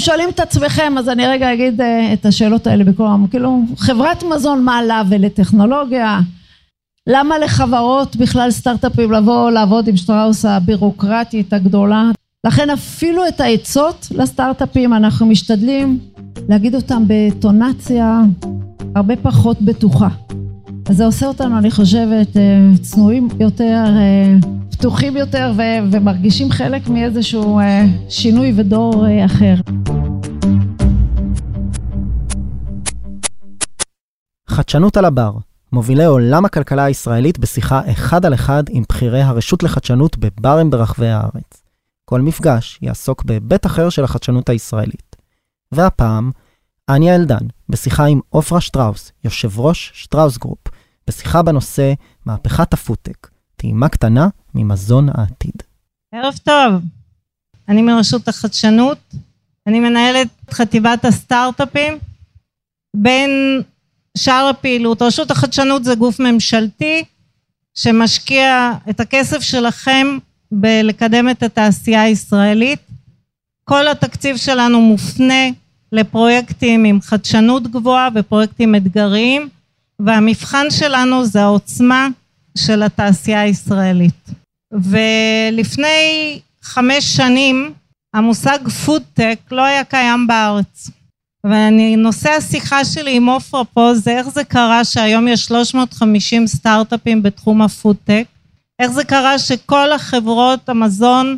שואלים את עצמכם, אז אני רגע אגיד אה, את השאלות האלה בקורם. כאילו, חברת מזון, מה לה ולטכנולוגיה? למה לחברות בכלל סטארט-אפים לבוא לעבוד עם שטראוס הבירוקרטית הגדולה? לכן אפילו את העצות לסטארט-אפים אנחנו משתדלים להגיד אותם בטונציה הרבה פחות בטוחה. אז זה עושה אותנו, אני חושבת, אה, צנועים יותר, אה, פתוחים יותר ומרגישים חלק מאיזשהו אה, שינוי ודור אחר. חדשנות על הבר, מובילי עולם הכלכלה הישראלית בשיחה אחד על אחד עם בכירי הרשות לחדשנות בברים ברחבי הארץ. כל מפגש יעסוק בהיבט אחר של החדשנות הישראלית. והפעם, אניה אלדן, בשיחה עם עופרה שטראוס, יושב ראש שטראוס גרופ, בשיחה בנושא מהפכת הפודטק, טעימה קטנה ממזון העתיד. ערב טוב, אני מרשות החדשנות, אני מנהלת חטיבת הסטארט-אפים. בין שאר הפעילות, רשות החדשנות זה גוף ממשלתי שמשקיע את הכסף שלכם בלקדם את התעשייה הישראלית. כל התקציב שלנו מופנה לפרויקטים עם חדשנות גבוהה ופרויקטים אתגריים והמבחן שלנו זה העוצמה של התעשייה הישראלית. ולפני חמש שנים המושג פודטק לא היה קיים בארץ. ואני, נושא השיחה שלי עם עופרה פה זה איך זה קרה שהיום יש 350 סטארט-אפים בתחום הפודטק, איך זה קרה שכל החברות המזון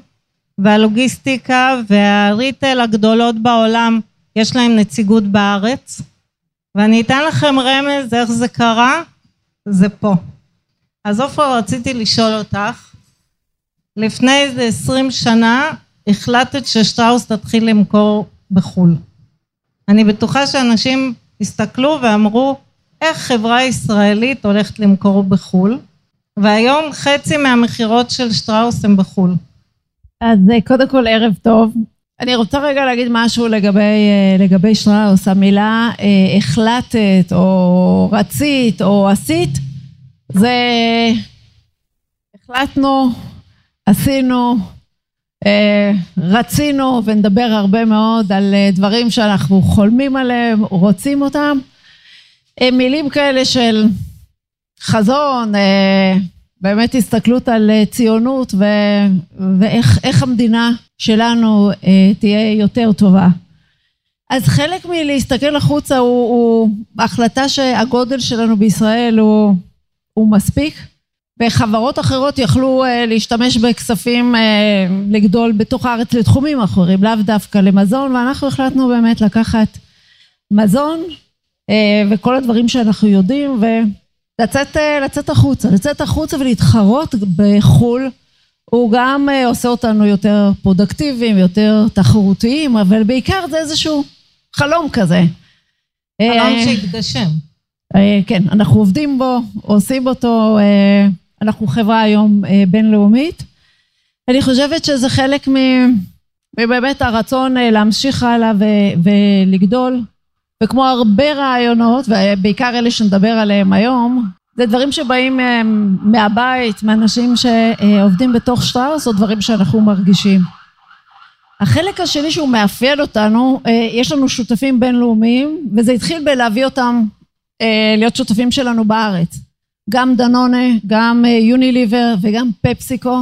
והלוגיסטיקה והריטל הגדולות בעולם יש להם נציגות בארץ, ואני אתן לכם רמז איך זה קרה, זה פה. אז עופרה רציתי לשאול אותך, לפני איזה עשרים שנה החלטת ששטראוס תתחיל למכור בחו"ל. אני בטוחה שאנשים הסתכלו ואמרו איך חברה ישראלית הולכת למכור בחו"ל והיום חצי מהמכירות של שטראוס הם בחו"ל. אז אה, קודם כל ערב טוב. אני רוצה רגע להגיד משהו לגבי, אה, לגבי שטראוס. המילה אה, החלטת או רצית או עשית זה החלטנו, עשינו, אה, רצינו ונדבר הרבה מאוד על אה, דברים שאנחנו חולמים עליהם, רוצים אותם. אה, מילים כאלה של חזון, באמת הסתכלות על ציונות ו, ואיך המדינה שלנו תהיה יותר טובה. אז חלק מלהסתכל החוצה הוא, הוא החלטה שהגודל שלנו בישראל הוא, הוא מספיק. וחברות אחרות יכלו uh, להשתמש בכספים uh, לגדול בתוך הארץ לתחומים אחרים, לאו דווקא למזון, ואנחנו החלטנו באמת לקחת מזון uh, וכל הדברים שאנחנו יודעים ולצאת uh, לצאת החוצה, לצאת החוצה ולהתחרות בחו"ל הוא גם uh, עושה אותנו יותר פרודקטיביים, יותר תחרותיים, אבל בעיקר זה איזשהו חלום כזה. חלום שהתגשם. כן, אנחנו עובדים בו, עושים אותו אנחנו חברה היום אה, בינלאומית. אני חושבת שזה חלק מבאמת הרצון אה, להמשיך הלאה ולגדול, וכמו הרבה רעיונות, ובעיקר אלה שנדבר עליהם היום, זה דברים שבאים אה, מהבית, מאנשים שעובדים בתוך שטראוס, או דברים שאנחנו מרגישים. החלק השני שהוא מאפיין אותנו, יש לנו שותפים בינלאומיים, וזה התחיל בלהביא אותם להיות שותפים שלנו בארץ. גם דנונה, גם אה, יוניליבר וגם פפסיקו.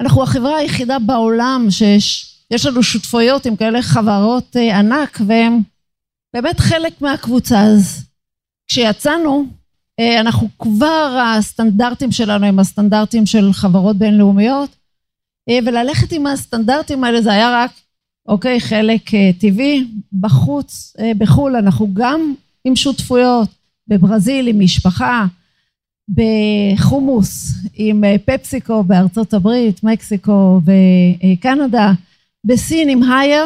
אנחנו החברה היחידה בעולם שיש לנו שותפויות עם כאלה חברות אה, ענק והם באמת חלק מהקבוצה. אז כשיצאנו, אה, אנחנו כבר הסטנדרטים שלנו הם הסטנדרטים של חברות בינלאומיות וללכת עם הסטנדרטים האלה זה היה רק אוקיי חלק טבעי בחוץ בחו"ל אנחנו גם עם שותפויות בברזיל עם משפחה בחומוס עם אה, פפסיקו בארצות הברית, מקסיקו וקנדה, בסין עם הייר,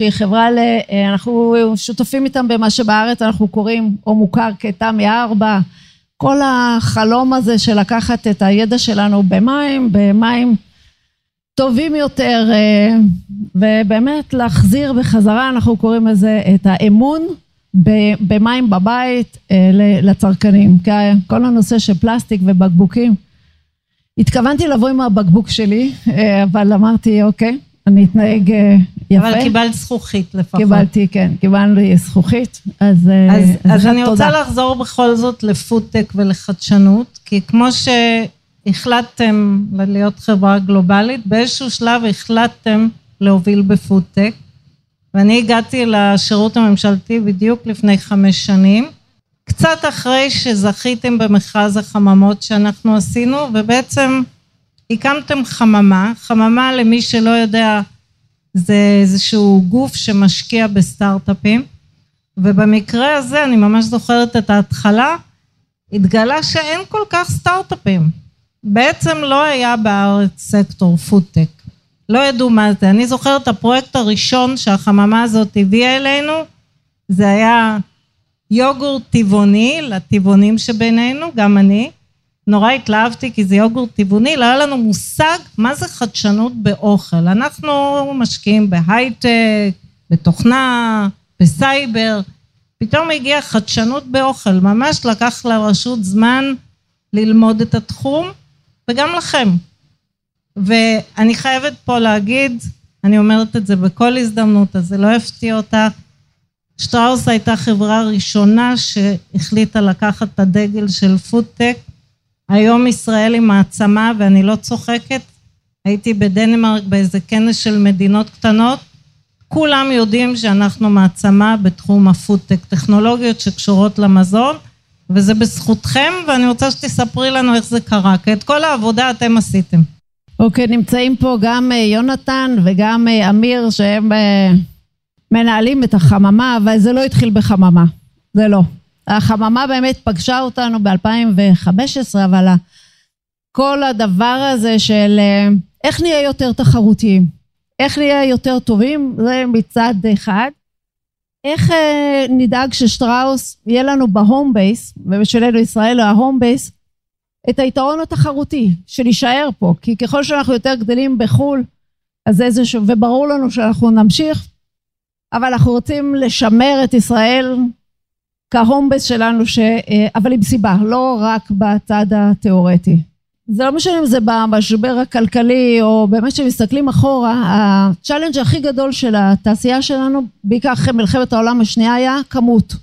שהיא חברה, ל... אה, אנחנו שותפים איתם במה שבארץ אנחנו קוראים או מוכר כתמי ארבע, כל החלום הזה של לקחת את הידע שלנו במים, במים טובים יותר אה, ובאמת להחזיר בחזרה, אנחנו קוראים לזה את האמון במים בבית אה, לצרכנים. כל הנושא של פלסטיק ובקבוקים. התכוונתי לבוא עם הבקבוק שלי, אבל אמרתי, אוקיי, אני אתנהג יפה. אבל קיבלת זכוכית לפחות. קיבלתי, כן, קיבלנו זכוכית, אז, אז, אז, אז אני רוצה לחזור בכל זאת לפודטק ולחדשנות, כי כמו שהחלטתם להיות חברה גלובלית, באיזשהו שלב החלטתם להוביל בפודטק. ואני הגעתי לשירות הממשלתי בדיוק לפני חמש שנים, קצת אחרי שזכיתם במכרז החממות שאנחנו עשינו, ובעצם הקמתם חממה, חממה למי שלא יודע זה איזשהו גוף שמשקיע בסטארט-אפים, ובמקרה הזה אני ממש זוכרת את ההתחלה, התגלה שאין כל כך סטארט-אפים. בעצם לא היה בארץ סקטור פודטק. לא ידעו מה זה. אני זוכרת הפרויקט הראשון שהחממה הזאת הביאה אלינו, זה היה יוגורט טבעוני לטבעונים שבינינו, גם אני. נורא התלהבתי כי זה יוגורט טבעוני, לא היה לנו מושג מה זה חדשנות באוכל. אנחנו משקיעים בהייטק, בתוכנה, בסייבר. פתאום הגיעה חדשנות באוכל, ממש לקח לרשות זמן ללמוד את התחום, וגם לכם. ואני חייבת פה להגיד, אני אומרת את זה בכל הזדמנות, אז זה לא יפתיע אותך, שטראוס הייתה חברה ראשונה שהחליטה לקחת את הדגל של פודטק. היום ישראל היא מעצמה ואני לא צוחקת. הייתי בדנמרק באיזה כנס של מדינות קטנות. כולם יודעים שאנחנו מעצמה בתחום הפודטק, טכנולוגיות שקשורות למזון, וזה בזכותכם, ואני רוצה שתספרי לנו איך זה קרה, כי את כל העבודה אתם עשיתם. אוקיי, okay, נמצאים פה גם אה, יונתן וגם אה, אמיר שהם אה, מנהלים את החממה, אבל זה לא התחיל בחממה, זה לא. החממה באמת פגשה אותנו ב-2015, אבל כל הדבר הזה של איך נהיה יותר תחרותיים, איך נהיה יותר טובים, זה מצד אחד. איך נדאג ששטראוס יהיה לנו ב home base, ובשבילנו ישראל ה home base, את היתרון התחרותי של להישאר פה, כי ככל שאנחנו יותר גדלים בחו"ל, אז איזשהו, וברור לנו שאנחנו נמשיך, אבל אנחנו רוצים לשמר את ישראל כ home base שלנו, ש... אה, אבל עם סיבה, לא רק בצד התיאורטי. זה לא משנה אם זה במשבר הכלכלי או באמת כשמסתכלים אחורה, ה challenge הכי גדול של התעשייה שלנו, בעיקר אחרי מלחמת העולם השנייה, היה כמות.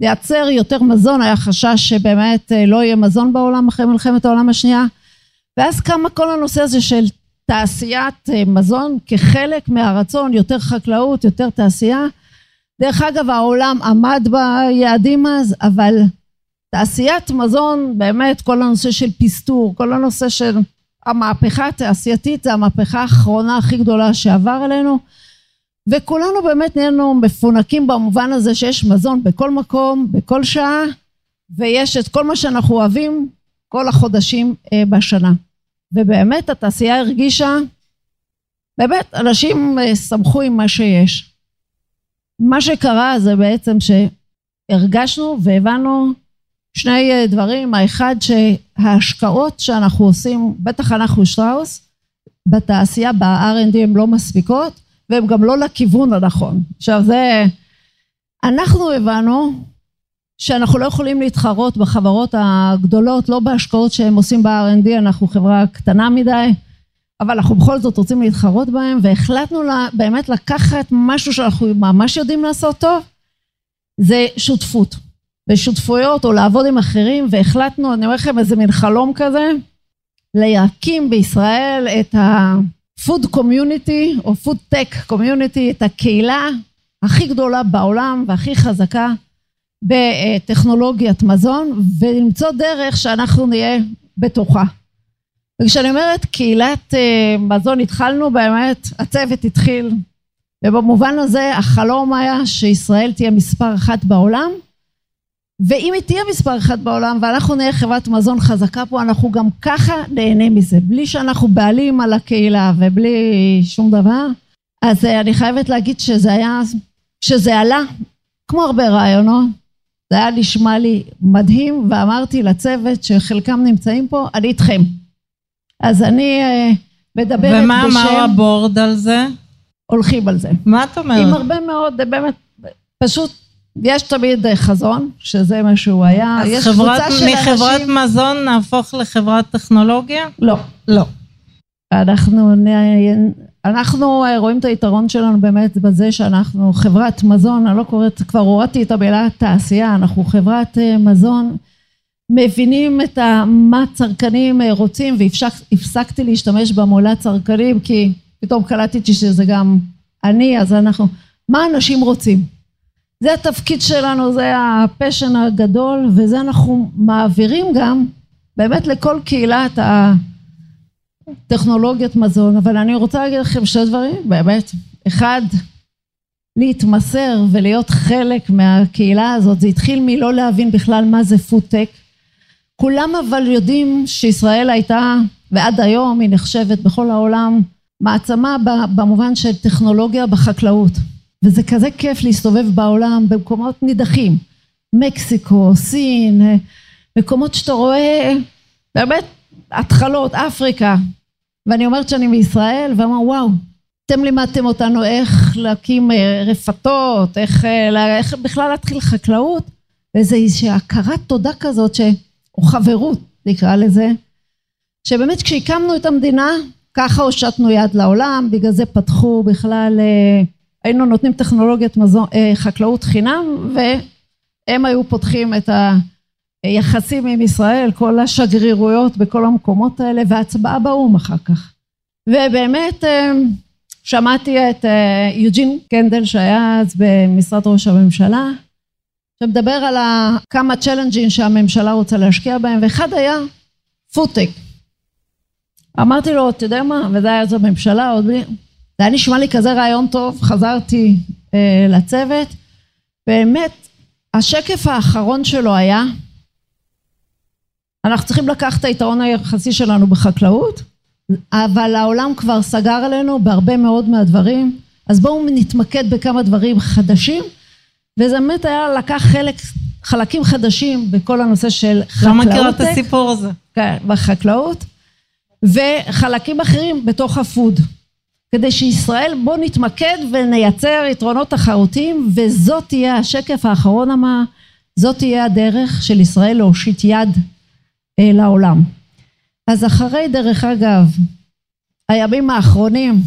לייצר יותר מזון, היה חשש שבאמת אה, לא יהיה מזון בעולם אחרי מלחמת העולם השנייה, ואז קמה כל הנושא הזה של תעשיית אה, מזון כחלק מהרצון, יותר חקלאות, יותר תעשייה. דרך אגב, העולם עמד ביעדים אז, אבל תעשיית מזון, באמת כל הנושא של פסטור, כל הנושא של המהפכה התעשייתית, זה המהפכה האחרונה הכי גדולה שעבר אלינו. וכולנו באמת נהיינו מפונקים במובן הזה שיש מזון בכל מקום, בכל שעה, ויש את כל מה שאנחנו אוהבים כל החודשים אה, בשנה. ובאמת התעשייה הרגישה, באמת אנשים אה, שמחו עם מה שיש. מה שקרה זה בעצם שהרגשנו והבנו שני אה, דברים, האחד שההשקעות שאנחנו עושים, בטח אנחנו שטראוס, בתעשייה ב-R&D הן לא מספיקות, והם גם לא לכיוון הנכון. עכשיו זה, אנחנו הבנו שאנחנו לא יכולים להתחרות בחברות הגדולות, לא בהשקעות שהם עושים ב-R&D, אנחנו חברה קטנה מדי, אבל אנחנו בכל זאת רוצים להתחרות בהם, והחלטנו לה, באמת לקחת משהו שאנחנו ממש יודעים לעשות טוב, זה שותפות. ושותפויות או לעבוד עם אחרים, והחלטנו, אני אומר לכם איזה מין חלום כזה, להקים בישראל את ה... food community או food tech community, את הקהילה הכי גדולה בעולם והכי חזקה בטכנולוגיית מזון ולמצוא דרך שאנחנו נהיה בתוכה. וכשאני אומרת קהילת אה, מזון התחלנו באמת, הצוות התחיל ובמובן הזה החלום היה שישראל תהיה מספר אחת בעולם ואם היא תהיה מספר אחד בעולם ואנחנו נהיה חברת מזון חזקה פה, אנחנו גם ככה נהנה מזה, בלי שאנחנו בעלים על הקהילה ובלי שום דבר. אז אה, אני חייבת להגיד שזה היה, שזה עלה, כמו הרבה רעיונות, זה היה נשמע לי מדהים, ואמרתי לצוות שחלקם נמצאים פה, אני איתכם. אז אני uh, מדברת בשם... ומה אמר הבורד על זה? הולכים על זה. מה את אומרת? עם הרבה מאוד, באמת, פשוט, יש תמיד חזון, שזה מה שהוא היה. אז יש חברת, קבוצה של אנשים... מחברת מזון נהפוך לחברת טכנולוגיה? לא. לא. אנחנו אנחנו אה, רואים את היתרון שלנו באמת בזה שאנחנו חברת מזון, אני לא קוראת, כבר הורדתי את המילה תעשייה, אנחנו חברת אה, מזון, מבינים את מה צרכנים אה, רוצים והפסקתי להשתמש במולה צרכנים כי פתאום קלטתי שזה גם אני, אז אנחנו, מה אנשים רוצים? זה התפקיד שלנו, זה ה passion הגדול וזה אנחנו מעבירים גם באמת לכל קהילת ה... טכנולוגיית מזון, אבל אני רוצה להגיד לכם שני דברים, באמת. אחד, להתמסר ולהיות חלק מהקהילה הזאת, זה התחיל מלא להבין בכלל מה זה food tech. כולם אבל יודעים שישראל הייתה, ועד היום היא נחשבת בכל העולם, מעצמה במובן של טכנולוגיה בחקלאות. וזה כזה כיף להסתובב בעולם במקומות נידחים. מקסיקו, סין, מקומות שאתה רואה באמת התחלות, אפריקה, ואני אומרת שאני מישראל, ואמר וואו, אתם לימדתם אותנו איך להקים אה, רפתות, איך, אה, איך בכלל להתחיל חקלאות, ואיזו הכרת תודה כזאת, ש... או חברות נקרא לזה, שבאמת כשהקמנו את המדינה, ככה הושטנו יד לעולם, בגלל זה פתחו בכלל, אה, היינו נותנים טכנולוגיית מזון, חקלאות חינם, והם היו פותחים את ה... יחסים עם ישראל, כל השגרירויות בכל המקומות האלה והצבעה באו"ם אחר כך. ובאמת אה, שמעתי את אה, יוג'ין קנדל שהיה אז במשרד ראש הממשלה, שמדבר על כמה צ'לנג'ים שהממשלה רוצה להשקיע בהם, ואחד היה פודטק. אמרתי לו, אתה יודע מה, וזה היה אז הממשלה, עוד בלי... זה היה נשמע לי כזה רעיון טוב, חזרתי אה, לצוות, באמת, השקף האחרון שלו היה אנחנו צריכים לקחת את היתרון היחסי שלנו בחקלאות, אבל העולם כבר סגר עלינו בהרבה מאוד מהדברים, אז בואו נתמקד בכמה דברים חדשים, וזה באמת היה לקח חלק, חלקים חדשים בכל הנושא של חקלאות. לא מכירה את הסיפור הזה. כן, בחקלאות, וחלקים אחרים בתוך הפוד. כדי שישראל בוא נתמקד ונייצר יתרונות תחרותיים, וזאת תהיה השקף האחרון אמר, זאת תהיה הדרך של ישראל להושיט יד אה, לעולם. אז אחרי דרך אגב הימים האחרונים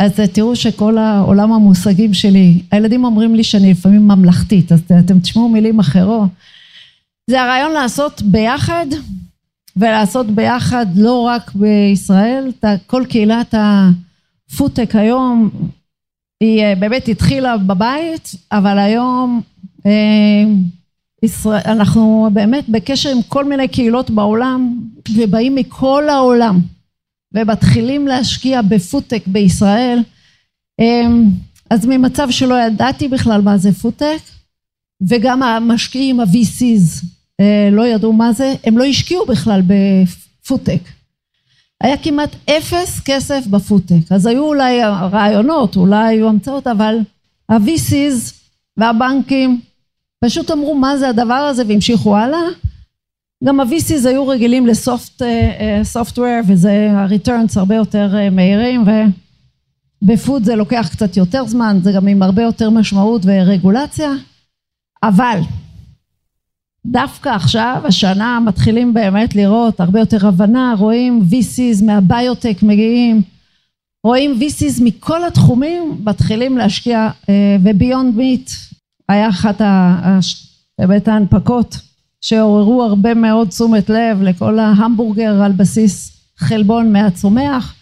אז תראו שכל העולם המושגים שלי הילדים אומרים לי שאני לפעמים ממלכתית אז אתם תשמעו מילים אחרות. זה הרעיון לעשות ביחד ולעשות ביחד לא רק בישראל. כל קהילת הפודטק היום היא אה, באמת התחילה בבית אבל היום אה, אנחנו באמת בקשר עם כל מיני קהילות בעולם ובאים מכל העולם ומתחילים להשקיע ב food tech בישראל אמ, אז ממצב שלא ידעתי בכלל מה זה food tech וגם המשקיעים ה- VCs אה, לא ידעו מה זה, הם לא השקיעו בכלל ב food tech. היה כמעט אפס כסף ב food tech, אז היו אולי רעיונות, אולי היו המצאות, אבל ה- VCs והבנקים פשוט אמרו מה זה הדבר הזה והמשיכו הלאה. גם ה-VCs היו רגילים לסופטוור אה, וזה ה-returns הרבה יותר אה, מהירים ובפוד זה לוקח קצת יותר זמן, זה גם עם הרבה יותר משמעות ורגולציה, אבל דווקא עכשיו, השנה מתחילים באמת לראות הרבה יותר הבנה, רואים VCs מהביוטק מגיעים, רואים VCs מכל התחומים מתחילים להשקיע אה, וביונד מיט היה אחת באמת ההנפקות שעוררו הרבה מאוד תשומת לב לכל ההמבורגר על בסיס חלבון מהצומח.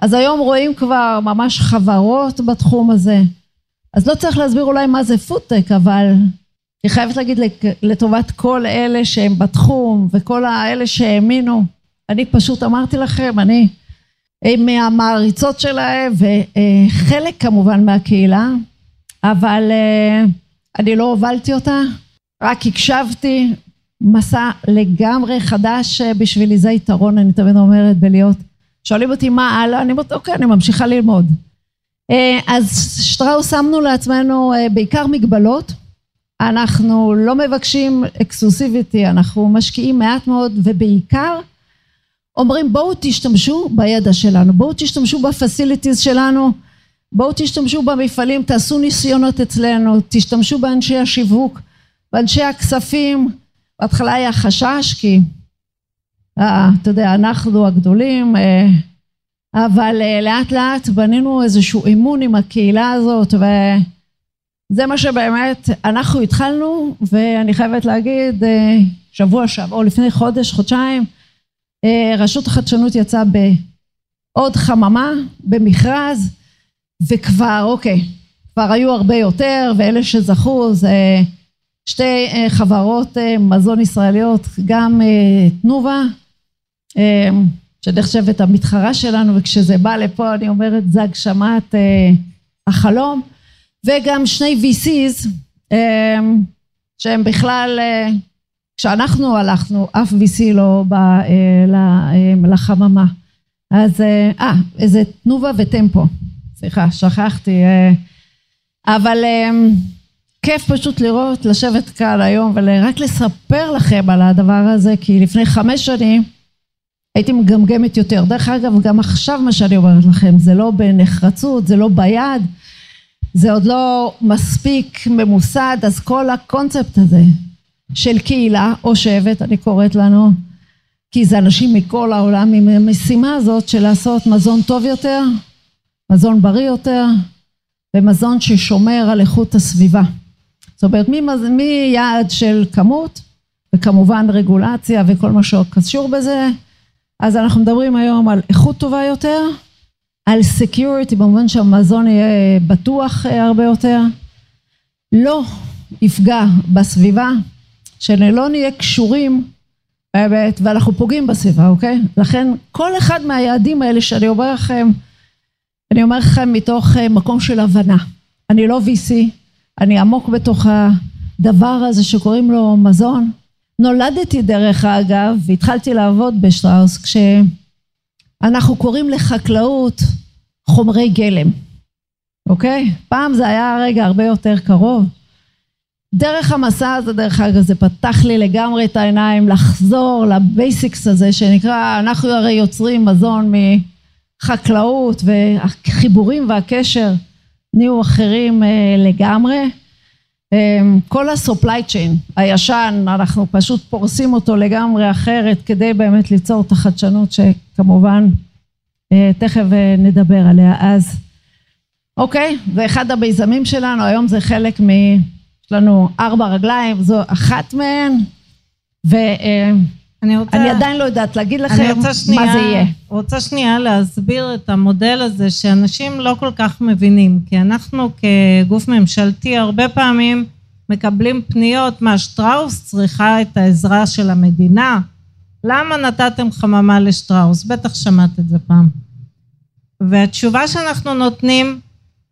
אז היום רואים כבר ממש חברות בתחום הזה. אז לא צריך להסביר אולי מה זה פודטק אבל אני חייבת להגיד לטובת כל אלה שהם בתחום וכל האלה שהאמינו אני פשוט אמרתי לכם אני מהמעריצות שלהם וחלק כמובן מהקהילה אבל אני לא הובלתי אותה, רק הקשבתי, מסע לגמרי חדש בשבילי, זה יתרון, אני תמיד אומרת, בלהיות. שואלים אותי מה הלאה, אני אומרת, אוקיי, אני ממשיכה ללמוד. אז שטראוס שמנו לעצמנו בעיקר מגבלות, אנחנו לא מבקשים אקסקלוסיביטי, אנחנו משקיעים מעט מאוד ובעיקר אומרים בואו תשתמשו בידע שלנו, בואו תשתמשו בפסיליטיז שלנו, בואו תשתמשו במפעלים, תעשו ניסיונות אצלנו, תשתמשו באנשי השיווק, באנשי הכספים, בהתחלה היה חשש כי אה, אתה יודע אנחנו הגדולים אה, אבל אה, לאט לאט בנינו איזשהו אמון עם הקהילה הזאת וזה מה שבאמת אנחנו התחלנו ואני חייבת להגיד שבוע שעבר או לפני חודש חודשיים רשות החדשנות יצאה בעוד חממה במכרז וכבר אוקיי כבר היו הרבה יותר ואלה שזכו זה שתי חברות מזון ישראליות גם תנובה שנחשבת המתחרה שלנו וכשזה בא לפה אני אומרת זה הגשמת החלום. וגם שני VCs שהם בכלל כשאנחנו הלכנו אף VC לא בא לחממה. אז אה איזה תנובה וטמפו. סליחה שכחתי אבל כיף פשוט לראות לשבת כאן היום ורק לספר לכם על הדבר הזה כי לפני חמש שנים הייתי מגמגמת יותר. דרך אגב גם עכשיו מה שאני אומרת לכם זה לא בנחרצות זה לא ביד זה עוד לא מספיק ממוסד אז כל הקונספט הזה של קהילה או שבט אני קוראת לנו כי זה אנשים מכל העולם עם המשימה הזאת של לעשות מזון טוב יותר מזון בריא יותר ומזון ששומר על איכות הסביבה זאת אומרת מיעד של כמות וכמובן רגולציה וכל מה שקשור בזה אז אנחנו מדברים היום על איכות טובה יותר על security במובן שהמזון יהיה בטוח הרבה יותר. לא יפגע בסביבה שלא נהיה קשורים באמת ואנחנו פוגעים בסביבה אוקיי? לכן כל אחד מהיעדים האלה שאני אומר לכם אני אומר לכם מתוך מקום של הבנה. אני לא VC אני עמוק בתוך הדבר הזה שקוראים לו מזון. נולדתי דרך אגב והתחלתי לעבוד בשטראוס כשאנחנו קוראים לחקלאות חומרי גלם אוקיי? פעם זה היה רגע הרבה יותר קרוב. דרך המסע הזה דרך אגב זה פתח לי לגמרי את העיניים לחזור לבייסיקס הזה שנקרא אנחנו הרי יוצרים מזון מחקלאות והחיבורים והקשר נהיו אחרים לגמרי. כל ה-supply chain הישן אנחנו פשוט פורסים אותו לגמרי אחרת כדי באמת ליצור את החדשנות שכמובן תכף נדבר עליה אז. אוקיי זה אחד המיזמים שלנו היום זה חלק מ... יש לנו ארבע רגליים זו אחת מהן ואני רוצה... עדיין לא יודעת להגיד לכם מה זה יהיה. אני רוצה שנייה להסביר את המודל הזה שאנשים לא כל כך מבינים כי אנחנו כגוף ממשלתי הרבה פעמים מקבלים פניות מה שטראוס צריכה את העזרה של המדינה. למה נתתם חממה לשטראוס? בטח שמעת את זה פעם. והתשובה שאנחנו נותנים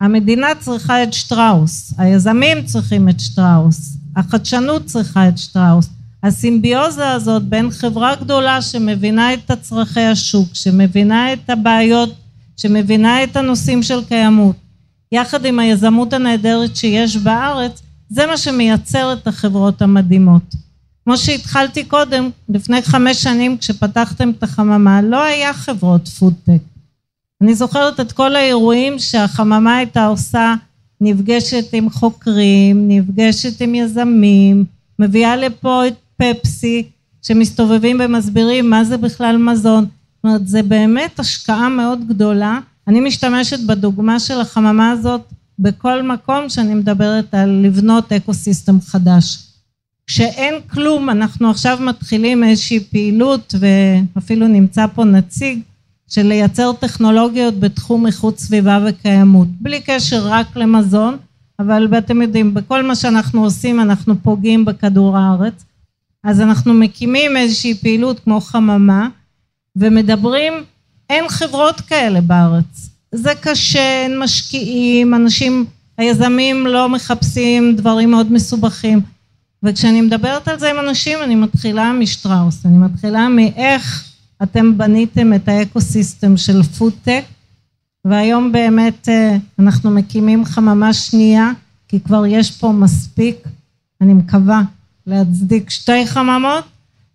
המדינה צריכה את שטראוס, היזמים צריכים את שטראוס, החדשנות צריכה את שטראוס, הסימביוזה הזאת בין חברה גדולה שמבינה את הצרכי השוק, שמבינה את הבעיות, שמבינה את הנושאים של קיימות, יחד עם היזמות הנהדרת שיש בארץ, זה מה שמייצר את החברות המדהימות. כמו שהתחלתי קודם, לפני חמש שנים כשפתחתם את החממה, לא היה חברות food tech. אני זוכרת את כל האירועים שהחממה הייתה עושה, נפגשת עם חוקרים, נפגשת עם יזמים, מביאה לפה את פפסי שמסתובבים ומסבירים מה זה בכלל מזון, זאת אומרת זה באמת השקעה מאוד גדולה, אני משתמשת בדוגמה של החממה הזאת בכל מקום שאני מדברת על לבנות ecosystem חדש. כשאין כלום אנחנו עכשיו מתחילים איזושהי פעילות ואפילו נמצא פה נציג של לייצר טכנולוגיות בתחום איכות סביבה וקיימות. בלי קשר רק למזון אבל אתם יודעים בכל מה שאנחנו עושים אנחנו פוגעים בכדור הארץ אז אנחנו מקימים איזושהי פעילות כמו חממה ומדברים אין חברות כאלה בארץ. זה קשה אין משקיעים אנשים היזמים לא מחפשים דברים מאוד מסובכים. וכשאני מדברת על זה עם אנשים, אני מתחילה משטראוס, אני מתחילה מאיך אתם בניתם את ה ecosystem של food tech, והיום באמת אה, אנחנו מקימים חממה שנייה, כי כבר יש פה מספיק, אני מקווה, להצדיק שתי חממות,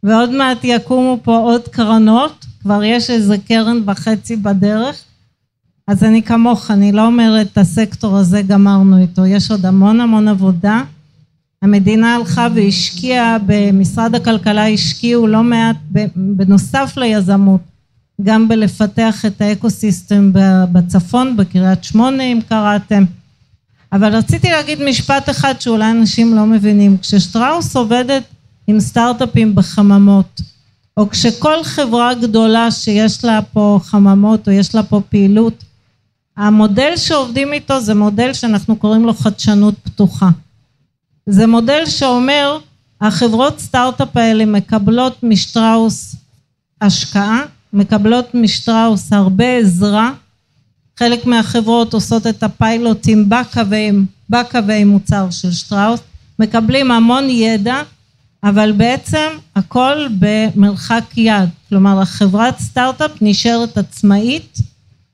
ועוד מעט יקומו פה עוד קרנות, כבר יש איזה קרן וחצי בדרך, אז אני כמוך, אני לא אומרת את הסקטור הזה גמרנו איתו, יש עוד המון המון עבודה. המדינה הלכה והשקיעה, במשרד הכלכלה השקיעו לא מעט, בנוסף ליזמות, גם בלפתח את האקו-סיסטם בצפון, בקריית שמונה אם קראתם. אבל רציתי להגיד משפט אחד שאולי אנשים לא מבינים. כששטראוס עובדת עם סטארט-אפים בחממות, או כשכל חברה גדולה שיש לה פה חממות או יש לה פה פעילות, המודל שעובדים איתו זה מודל שאנחנו קוראים לו חדשנות פתוחה. זה מודל שאומר החברות סטארט-אפ האלה מקבלות משטראוס השקעה, מקבלות משטראוס הרבה עזרה, חלק מהחברות עושות את הפיילוטים בקווי, בקווי מוצר של שטראוס, מקבלים המון ידע, אבל בעצם הכל במרחק יד, כלומר החברת סטארט-אפ נשארת עצמאית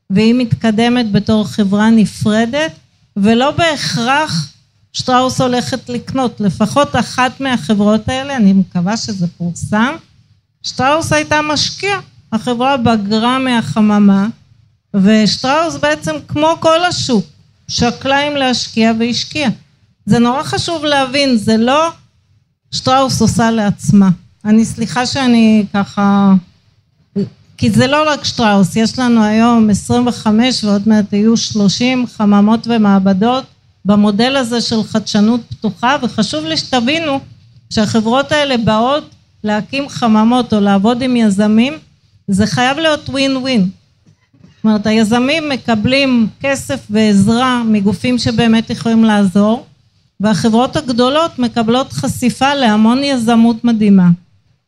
והיא מתקדמת בתור חברה נפרדת ולא בהכרח שטראוס הולכת לקנות, לפחות אחת מהחברות האלה, אני מקווה שזה פורסם, שטראוס הייתה משקיע, החברה בגרה מהחממה ושטראוס בעצם כמו כל השוק, שקלה אם להשקיע והשקיע. זה נורא חשוב להבין, זה לא שטראוס עושה לעצמה. אני סליחה שאני ככה, כי זה לא רק שטראוס, יש לנו היום 25 ועוד מעט יהיו 30 חממות ומעבדות במודל הזה של חדשנות פתוחה וחשוב לי שתבינו שהחברות האלה באות להקים חממות או לעבוד עם יזמים זה חייב להיות ווין ווין אומרת היזמים מקבלים כסף ועזרה מגופים שבאמת יכולים לעזור והחברות הגדולות מקבלות חשיפה להמון יזמות מדהימה.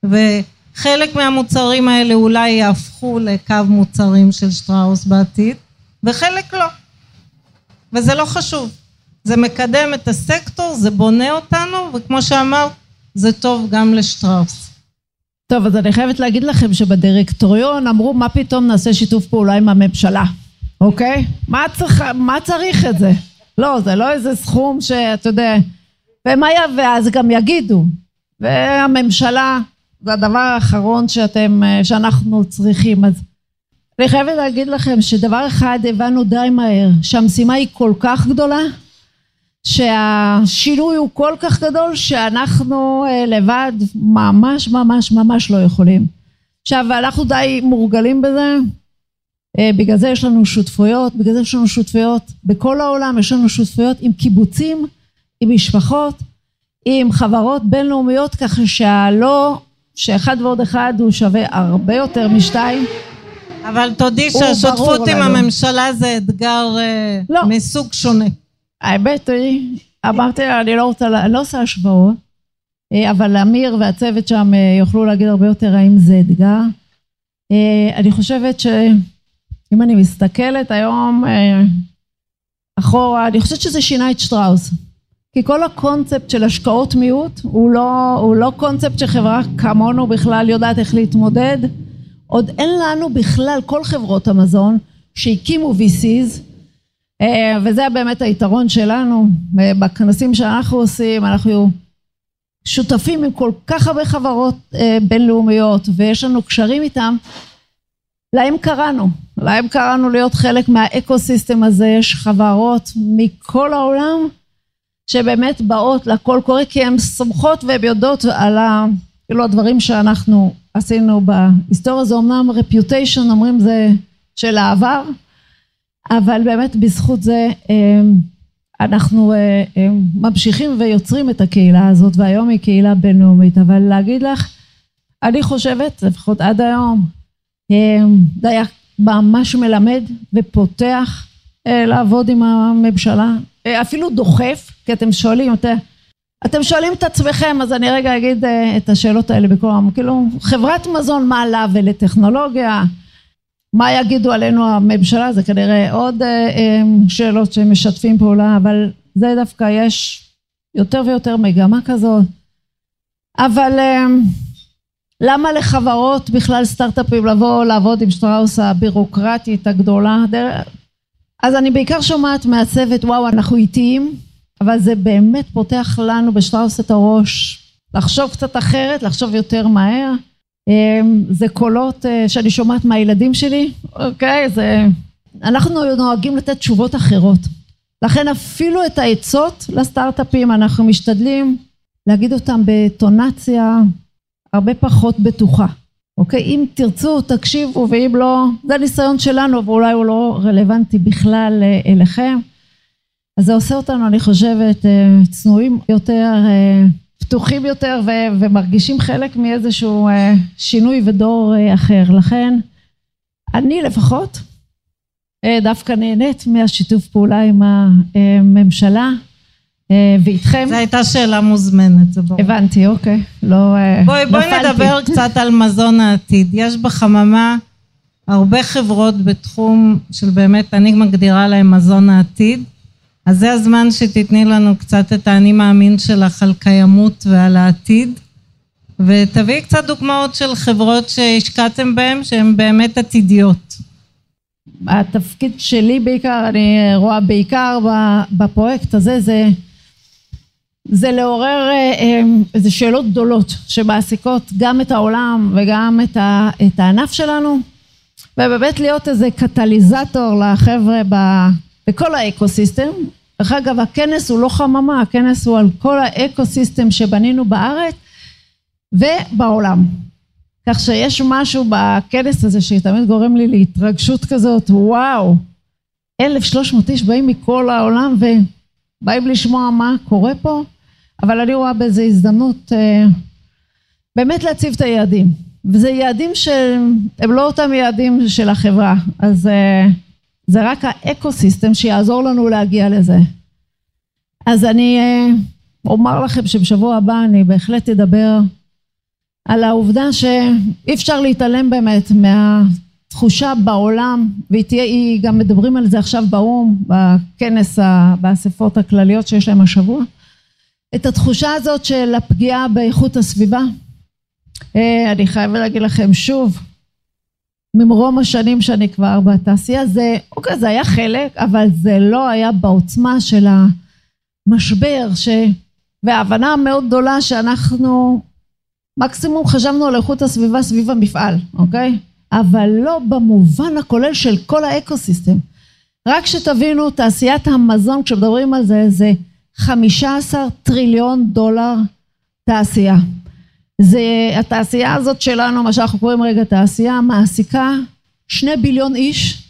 וחלק מהמוצרים האלה אולי יהפכו לקו מוצרים של שטראוס בעתיד וחלק לא. וזה לא חשוב. זה מקדם את הסקטור, זה בונה אותנו, וכמו שאמרת, זה טוב גם לשטראוס. טוב, אז אני חייבת להגיד לכם שבדירקטוריון אמרו, מה פתאום נעשה שיתוף פעולה עם הממשלה, אוקיי? מה צריך, מה צריך את זה? לא, זה לא איזה סכום שאתה יודע, ומה היה, ואז גם יגידו. והממשלה, זה הדבר האחרון שאתם, שאנחנו צריכים. אז אני חייבת להגיד לכם שדבר אחד הבנו די מהר, שהמשימה היא כל כך גדולה, שהשינוי הוא כל כך גדול שאנחנו לבד ממש ממש ממש לא יכולים. עכשיו אנחנו די מורגלים בזה, בגלל זה יש לנו שותפויות, בגלל זה יש לנו שותפויות בכל העולם, יש לנו שותפויות עם קיבוצים, עם משפחות, עם חברות בינלאומיות ככה שהלא, שאחד ועוד אחד הוא שווה הרבה יותר משתיים. אבל תודי שהשותפות עם הממשלה זה אתגר לא. מסוג שונה. האמת היא, אמרתי לה, אני לא רוצה, אני לא עושה השוואות, אבל אמיר והצוות שם יוכלו להגיד הרבה יותר האם זה אתגר. אני חושבת שאם אני מסתכלת היום אחורה, אני חושבת שזה שינה את שטראוס. כי כל הקונספט של השקעות מיעוט הוא לא, הוא לא קונספט שחברה כמונו בכלל יודעת איך להתמודד. עוד אין לנו בכלל, כל חברות המזון שהקימו VCs, וזה באמת היתרון שלנו בכנסים שאנחנו עושים, אנחנו שותפים עם כל כך הרבה חברות בינלאומיות ויש לנו קשרים איתם, להם קראנו, להם קראנו להיות חלק מהאקו סיסטם הזה, יש חברות מכל העולם שבאמת באות לקול קורא כי הן סומכות והן יודעות על כאילו הדברים שאנחנו עשינו בהיסטוריה, זה אמנם רפיוטיישן, אומרים זה של העבר אבל באמת בזכות זה אנחנו ממשיכים ויוצרים את הקהילה הזאת והיום היא קהילה בינלאומית. אבל להגיד לך אני חושבת לפחות עד היום זה היה ממש מלמד ופותח לעבוד עם הממשלה אפילו דוחף כי אתם שואלים אתם שואלים את עצמכם אז אני רגע אגיד את השאלות האלה בכל כאילו חברת מזון מה לה ולטכנולוגיה מה יגידו עלינו הממשלה זה כנראה עוד שאלות שמשתפים פעולה אבל זה דווקא יש יותר ויותר מגמה כזאת אבל למה לחברות בכלל סטארט-אפים לבוא לעבוד עם שטראוס הבירוקרטית הגדולה? אז אני בעיקר שומעת מהצוות, וואו, אנחנו איטיים, אבל זה באמת פותח לנו בשטראוס את הראש לחשוב קצת אחרת, לחשוב יותר מהר. זה קולות שאני שומעת מהילדים שלי, אוקיי? זה... אנחנו נוהגים לתת תשובות אחרות. לכן אפילו את העצות לסטארט-אפים אנחנו משתדלים להגיד אותם בטונציה הרבה פחות בטוחה. אוקיי? אם תרצו תקשיבו ואם לא, זה הניסיון שלנו ואולי הוא לא רלוונטי בכלל אליכם. אז זה עושה אותנו אני חושבת צנועים יותר, פתוחים יותר ומרגישים חלק מאיזשהו שינוי ודור אחר. לכן אני לפחות דווקא נהנית מהשיתוף פעולה עם הממשלה ואיתכם. זו הייתה שאלה מוזמנת, זה ברור. הבנתי, אוקיי. לא בואי, בואי נדבר קצת על מזון העתיד. יש בחממה הרבה חברות בתחום של באמת, אני מגדירה להם מזון העתיד. אז זה הזמן שתתני לנו קצת את האני מאמין שלך על קיימות ועל העתיד. ותביאי קצת דוגמאות של חברות שהשקעתם בהן שהן באמת עתידיות. התפקיד שלי בעיקר, אני רואה בעיקר בפרויקט הזה, זה זה לעורר איזה שאלות גדולות שמעסיקות גם את העולם וגם את הענף שלנו ובאמת להיות איזה קטליזטור לחבר'ה בכל ה ecosystem. דרך אגב הכנס הוא לא חממה, הכנס הוא על כל ה ecosystem שבנינו בארץ ובעולם. כך שיש משהו בכנס הזה שתמיד גורם לי להתרגשות כזאת, וואו, 1,300 איש באים מכל העולם ובאים לשמוע מה קורה פה אבל אני רואה בזה הזדמנות באמת להציב את היעדים וזה יעדים שהם לא אותם יעדים של החברה אז זה רק האקו סיסטם שיעזור לנו להגיע לזה. אז אני אומר לכם שבשבוע הבא אני בהחלט אדבר על העובדה שאי אפשר להתעלם באמת מהתחושה בעולם והיא תהיה, גם מדברים על זה עכשיו באו"ם בכנס, באספות הכלליות שיש להם השבוע. את התחושה הזאת של הפגיעה באיכות הסביבה. אני חייבת להגיד לכם שוב ממרום השנים שאני כבר בתעשייה זה אוקיי זה היה חלק אבל זה לא היה בעוצמה של המשבר ש... וההבנה המאוד גדולה שאנחנו מקסימום חשבנו על איכות הסביבה סביב המפעל אוקיי אבל לא במובן הכולל של כל האקו סיסטם רק שתבינו תעשיית המזון כשמדברים על זה זה חמישה עשר טריליון דולר תעשייה. זה התעשייה הזאת שלנו מה שאנחנו קוראים רגע תעשייה מעסיקה שני ביליון איש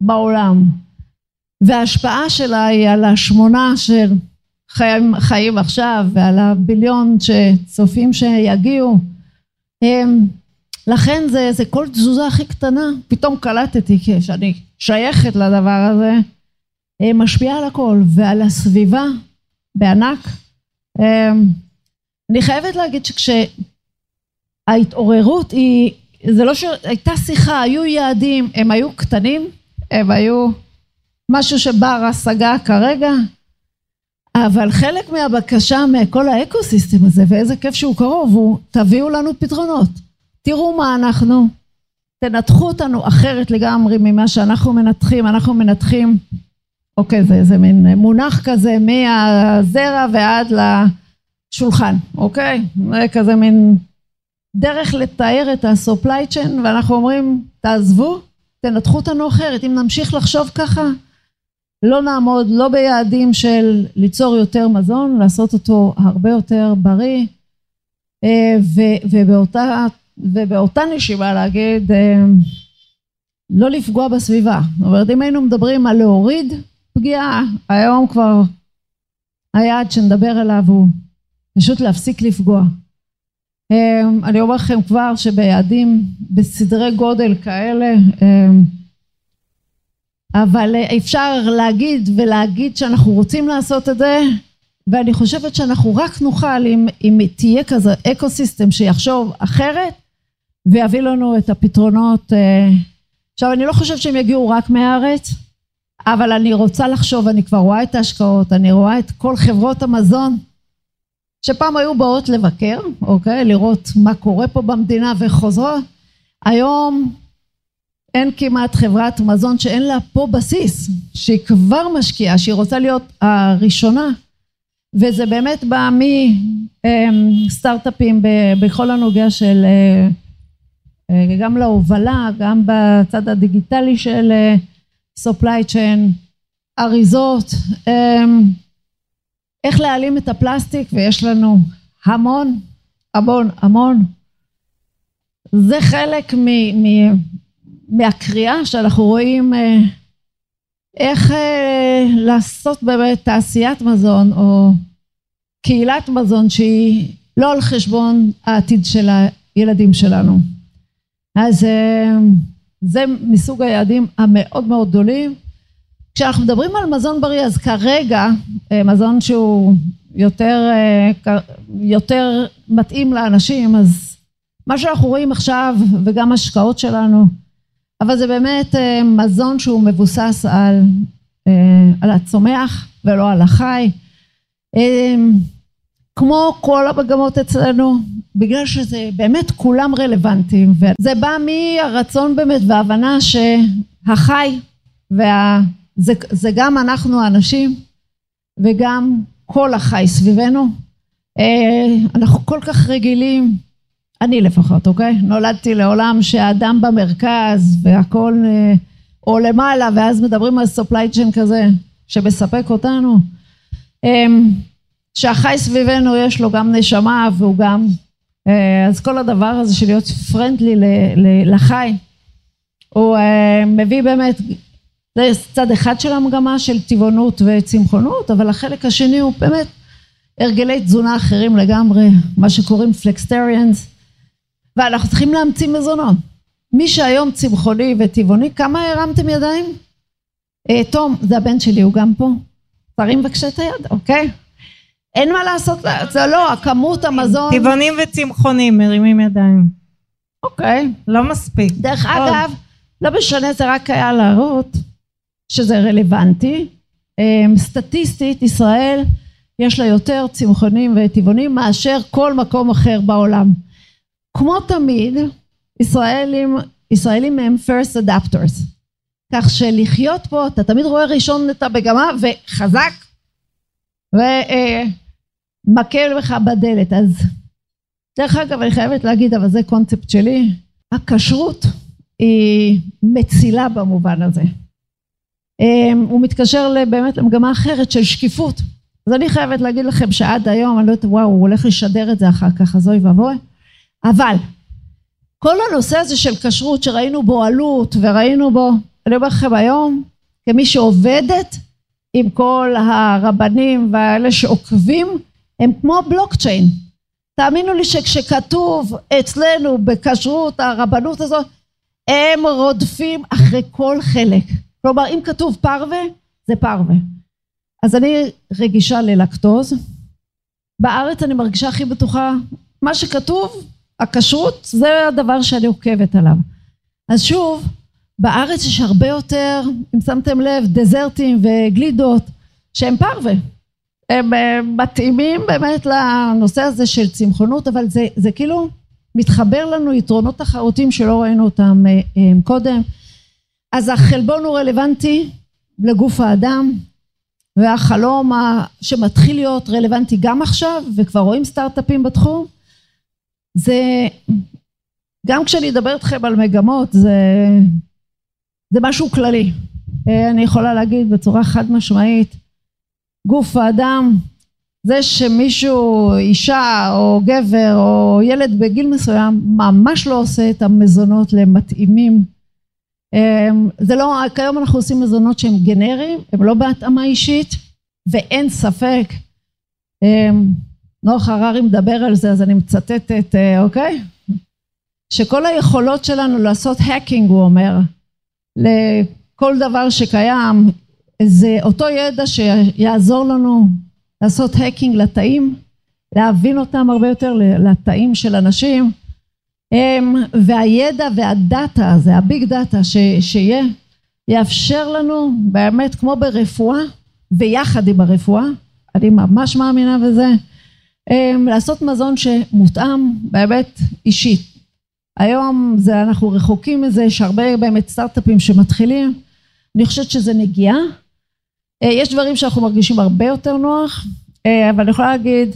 בעולם. וההשפעה שלה היא על השמונה של חיים, חיים עכשיו ועל הביליון שצופים שיגיעו. לכן זה, זה כל תזוזה הכי קטנה. פתאום קלטתי שאני שייכת לדבר הזה. משפיעה על הכל ועל הסביבה בענק. אני חייבת להגיד שכשההתעוררות היא, זה לא שהייתה שיחה, היו יעדים, הם היו קטנים, הם היו משהו שבר השגה כרגע, אבל חלק מהבקשה מכל האקו סיסטם הזה, ואיזה כיף שהוא קרוב, הוא תביאו לנו פתרונות. תראו מה אנחנו, תנתחו אותנו אחרת לגמרי ממה שאנחנו מנתחים, אנחנו מנתחים אוקיי, זה איזה מין מונח כזה מהזרע ועד לשולחן, אוקיי? זה כזה מין דרך לתאר את ה-supply chain ואנחנו אומרים תעזבו, תנתחו אותנו אחרת, אם נמשיך לחשוב ככה לא נעמוד לא ביעדים של ליצור יותר מזון, לעשות אותו הרבה יותר בריא. ובאותה, ובאותה נשימה להגיד לא לפגוע בסביבה, זאת אומרת אם היינו מדברים על להוריד פגיעה, היום כבר היעד שנדבר עליו הוא פשוט להפסיק לפגוע. אני אומר לכם כבר שביעדים בסדרי גודל כאלה אבל אפשר להגיד ולהגיד שאנחנו רוצים לעשות את זה ואני חושבת שאנחנו רק נוכל אם, אם תהיה כזה אקו סיסטם שיחשוב אחרת ויביא לנו את הפתרונות עכשיו אני לא חושבת שהם יגיעו רק מהארץ אבל אני רוצה לחשוב, אני כבר רואה את ההשקעות, אני רואה את כל חברות המזון שפעם היו באות לבקר, אוקיי? לראות מה קורה פה במדינה וחוזרות. היום אין כמעט חברת מזון שאין לה פה בסיס, שהיא כבר משקיעה, שהיא רוצה להיות הראשונה, וזה באמת בא מסטארט-אפים בכל הנוגע של אה, גם להובלה, גם בצד הדיגיטלי של אה, supply chain, אריזות, אה, איך להעלים את הפלסטיק, ויש לנו המון, המון, המון. זה חלק מ, מ, מהקריאה שאנחנו רואים איך לעשות באמת תעשיית מזון או קהילת מזון שהיא לא על חשבון העתיד של הילדים שלנו. אז אה, זה מסוג היעדים המאוד מאוד גדולים. כשאנחנו מדברים על מזון בריא אז כרגע אה, מזון שהוא יותר, אה, יותר מתאים לאנשים אז מה שאנחנו רואים עכשיו וגם השקעות שלנו אבל זה באמת מזון שהוא מבוסס על, על הצומח ולא על החי. כמו כל המגמות אצלנו בגלל שזה באמת כולם רלוונטיים וזה בא מהרצון באמת וההבנה שהחי וה... זה, זה גם אנחנו האנשים וגם כל החי סביבנו. אה, אנחנו כל כך רגילים אני לפחות אוקיי? נולדתי לעולם שהאדם במרכז והכל אה, או למעלה ואז מדברים על supply chain כזה שמספק אותנו. אה, שהחי סביבנו יש לו גם נשמה והוא גם אז כל הדבר הזה של להיות פרנדלי לחי הוא מביא באמת זה צד אחד של המגמה של טבעונות וצמחונות אבל החלק השני הוא באמת הרגלי תזונה אחרים לגמרי מה שקוראים פלקסטריאנס ואנחנו צריכים להמציא מזונות מי שהיום צמחוני וטבעוני כמה הרמתם ידיים? אה, תום זה הבן שלי הוא גם פה תרים בבקשה את היד אוקיי אין מה לעשות, זה לא, הכמות המזון... טבעונים וצמחונים מרימים ידיים. אוקיי. לא מספיק. דרך אגב, לא משנה, זה רק היה להראות שזה רלוונטי. אמ, סטטיסטית, ישראל יש לה יותר צמחונים וטבעונים מאשר כל מקום אחר בעולם. כמו תמיד, ישראלים, ישראלים הם first adapters. כך שלחיות פה, אתה תמיד רואה ראשון את המגמה וחזק ומכה לך בדלת. אז דרך אגב אני חייבת להגיד אבל זה קונספט שלי הכשרות היא מצילה במובן הזה. אמ, הוא מתקשר באמת למגמה אחרת של שקיפות. אז אני חייבת להגיד לכם שעד היום אני לא יודעת וואו הוא הולך לשדר את זה אחר כך אז אוי ואבוי. אבל כל הנושא הזה של כשרות שראינו בו עלות וראינו בו אני אומר לכם היום כמי שעובדת עם כל הרבנים והאלה שעוקבים הם כמו בלוקצ'יין. תאמינו לי שכשכתוב אצלנו בכשרות הרבנות הזאת הם רודפים אחרי כל חלק כלומר אם כתוב פרווה זה פרווה אז אני רגישה ללקטוז בארץ אני מרגישה הכי בטוחה מה שכתוב הכשרות זה הדבר שאני עוקבת עליו אז שוב בארץ יש הרבה יותר, אם שמתם לב, דזרטים וגלידות שהם פרווה. הם מתאימים באמת לנושא הזה של צמחונות, אבל זה, זה כאילו מתחבר לנו יתרונות תחרותיים שלא ראינו אותם אה, אה, קודם. אז החלבון הוא רלוונטי לגוף האדם, והחלום שמתחיל להיות רלוונטי גם עכשיו, וכבר רואים סטארט-אפים בתחום, זה גם כשאני אדבר איתכם על מגמות, זה זה משהו כללי. אה, אני יכולה להגיד בצורה חד משמעית, גוף האדם, זה שמישהו, אישה או גבר או ילד בגיל מסוים ממש לא עושה את המזונות למתאימים. אה, זה לא, כיום אנחנו עושים מזונות שהם גנריים, הם לא בהתאמה אישית ואין ספק, אה, נוח הררי מדבר על זה אז אני מצטטת, אוקיי? שכל היכולות שלנו לעשות hacking הוא אומר לכל דבר שקיים זה אותו ידע שיעזור לנו לעשות hacking לתאים להבין אותם הרבה יותר לתאים של אנשים והידע וה data הזה ה big data שיהיה יאפשר לנו באמת כמו ברפואה ויחד עם הרפואה אני ממש מאמינה בזה אמ, לעשות מזון שמותאם בהיבט אישית. היום זה, אנחנו רחוקים מזה, יש הרבה באמת סטארט-אפים שמתחילים, אני חושבת שזה נגיעה. אה, יש דברים שאנחנו מרגישים הרבה יותר נוח, אה, אבל אני יכולה להגיד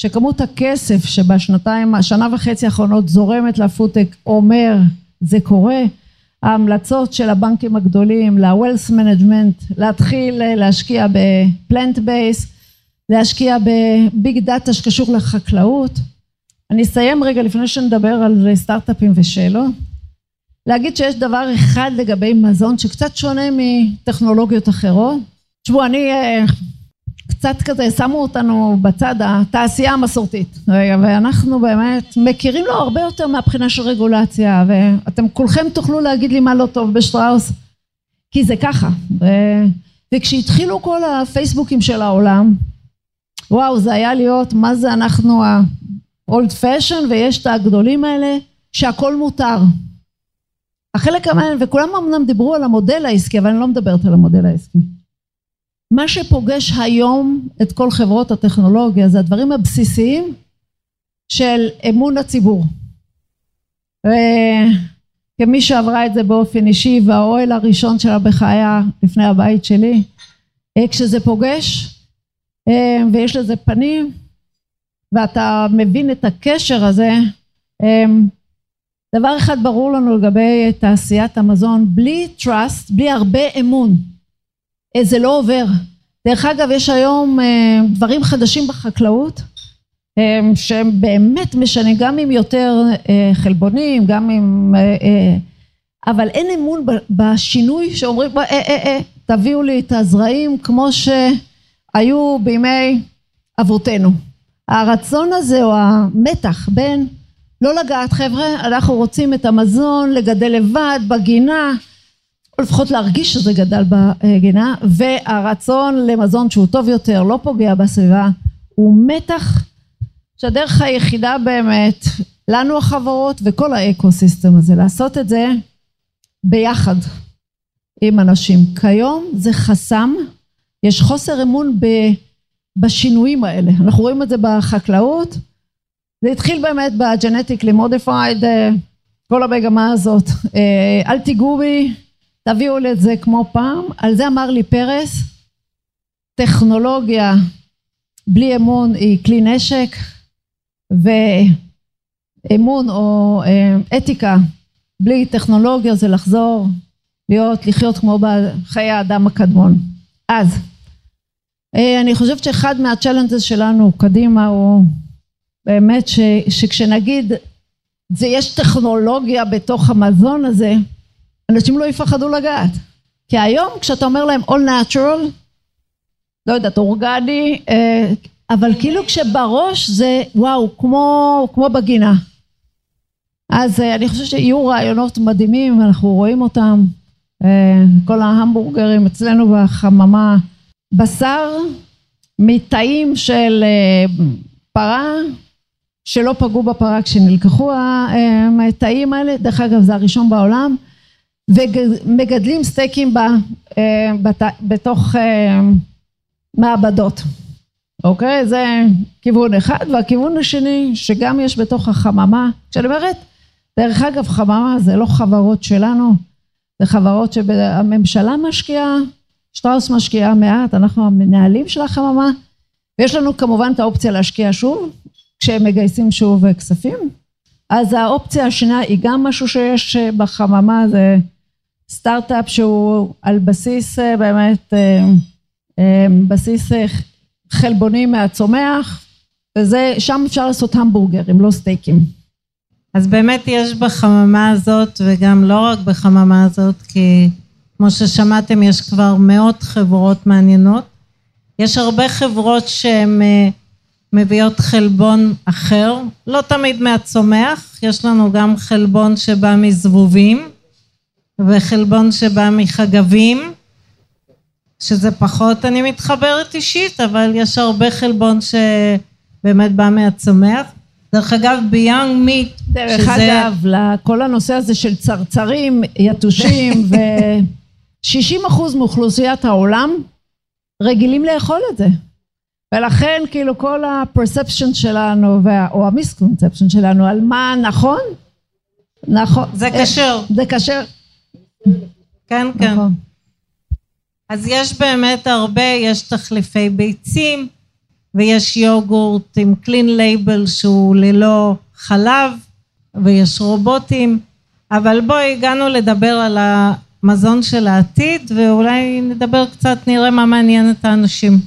שכמות הכסף שבשנתיים, השנה וחצי האחרונות זורמת לפודטק אומר זה קורה, ההמלצות של הבנקים הגדולים ל-Wealth Management להתחיל אה, להשקיע בפלנט בייס, להשקיע בביג דאטה שקשור לחקלאות. אני אסיים רגע לפני שנדבר על סטארט-אפים ושאלות. להגיד שיש דבר אחד לגבי מזון שקצת שונה מטכנולוגיות אחרות. תשמעו, אני אה, קצת כזה, שמו אותנו בצד התעשייה המסורתית, ואנחנו באמת מכירים לו הרבה יותר מהבחינה של רגולציה, ואתם כולכם תוכלו להגיד לי מה לא טוב בשטראוס, כי זה ככה. ו... וכשהתחילו כל הפייסבוקים של העולם, וואו, זה היה להיות, מה זה אנחנו ה-old fashion, ויש את הגדולים האלה, שהכל מותר. החלק המעניין, וכולם אמנם דיברו על המודל העסקי, אבל אני לא מדברת על המודל העסקי. מה שפוגש היום את כל חברות הטכנולוגיה זה הדברים הבסיסיים של אמון הציבור. וכמי שעברה את זה באופן אישי והאוהל הראשון שלה בחייה לפני הבית שלי, כשזה פוגש ויש לזה פנים ואתה מבין את הקשר הזה, דבר אחד ברור לנו לגבי תעשיית המזון, בלי trust, בלי הרבה אמון, זה לא עובר. דרך אגב, יש היום דברים חדשים בחקלאות שהם באמת משנים, גם עם יותר חלבונים, גם עם... אבל אין אמון בשינוי שאומרים, אה, אה, אה, תביאו לי את הזרעים כמו שהיו בימי אבותינו. הרצון הזה או המתח בין לא לגעת חבר'ה, אנחנו רוצים את המזון לגדל לבד בגינה, או לפחות להרגיש שזה גדל בגינה, והרצון למזון שהוא טוב יותר, לא פוגע בסביבה, הוא מתח שהדרך היחידה באמת, לנו החברות וכל ה ecosystem הזה, לעשות את זה ביחד עם אנשים. כיום זה חסם, יש חוסר אמון בשינויים האלה, אנחנו רואים את זה בחקלאות, זה התחיל באמת ב genetically modified, כל המגמה הזאת, אל תיגעו בי, תביאו לי את זה כמו פעם, על זה אמר לי פרס, טכנולוגיה בלי אמון היא כלי נשק ואמון או אתיקה בלי טכנולוגיה זה לחזור להיות, לחיות כמו בחיי האדם הקדמון. אז אני חושבת שאחד מהצ'לנג'ס שלנו קדימה הוא באמת ש, שכשנגיד זה יש טכנולוגיה בתוך המזון הזה אנשים לא יפחדו לגעת. כי היום כשאתה אומר להם all natural לא יודעת אורגני אבל כאילו כשבראש זה וואו כמו, כמו בגינה. אז אני חושבת שיהיו רעיונות מדהימים אנחנו רואים אותם כל ההמבורגרים אצלנו בחממה בשר מתאים של פרה שלא פגעו בפרה כשנלקחו התאים האלה, דרך אגב זה הראשון בעולם, ומגדלים סטייקים בתוך מעבדות, אוקיי? זה כיוון אחד, והכיוון השני שגם יש בתוך החממה, כשאני אומרת, דרך אגב חממה זה לא חברות שלנו, זה חברות שהממשלה משקיעה, שטראוס משקיעה מעט, אנחנו המנהלים של החממה, ויש לנו כמובן את האופציה להשקיע שוב, כשהם מגייסים שוב כספים, אז האופציה השנייה היא גם משהו שיש בחממה, זה סטארט-אפ שהוא על בסיס באמת, בסיס חלבוני מהצומח, וזה, שם אפשר לעשות המבורגרים, לא סטייקים. אז באמת יש בחממה הזאת, וגם לא רק בחממה הזאת, כי כמו ששמעתם יש כבר מאות חברות מעניינות. יש הרבה חברות שהן מביאות חלבון אחר, לא תמיד מהצומח, יש לנו גם חלבון שבא מזבובים וחלבון שבא מחגבים, שזה פחות אני מתחברת אישית, אבל יש הרבה חלבון שבאמת בא מהצומח. דרך אגב ביאנג מיט, דרך שזה... אגב, לכל הנושא הזה של צרצרים, יתושים ו-60 אחוז מאוכלוסיית העולם רגילים לאכול את זה. ולכן כאילו כל ה-perception שלנו, וה, או ה-misconception שלנו על מה נכון, נכון. זה כשר. זה כשר. כן, כן. נכון. אז יש באמת הרבה, יש תחליפי ביצים, ויש יוגורט עם clean label שהוא ללא חלב, ויש רובוטים, אבל בואי, הגענו לדבר על המזון של העתיד, ואולי נדבר קצת, נראה מה מעניין את האנשים.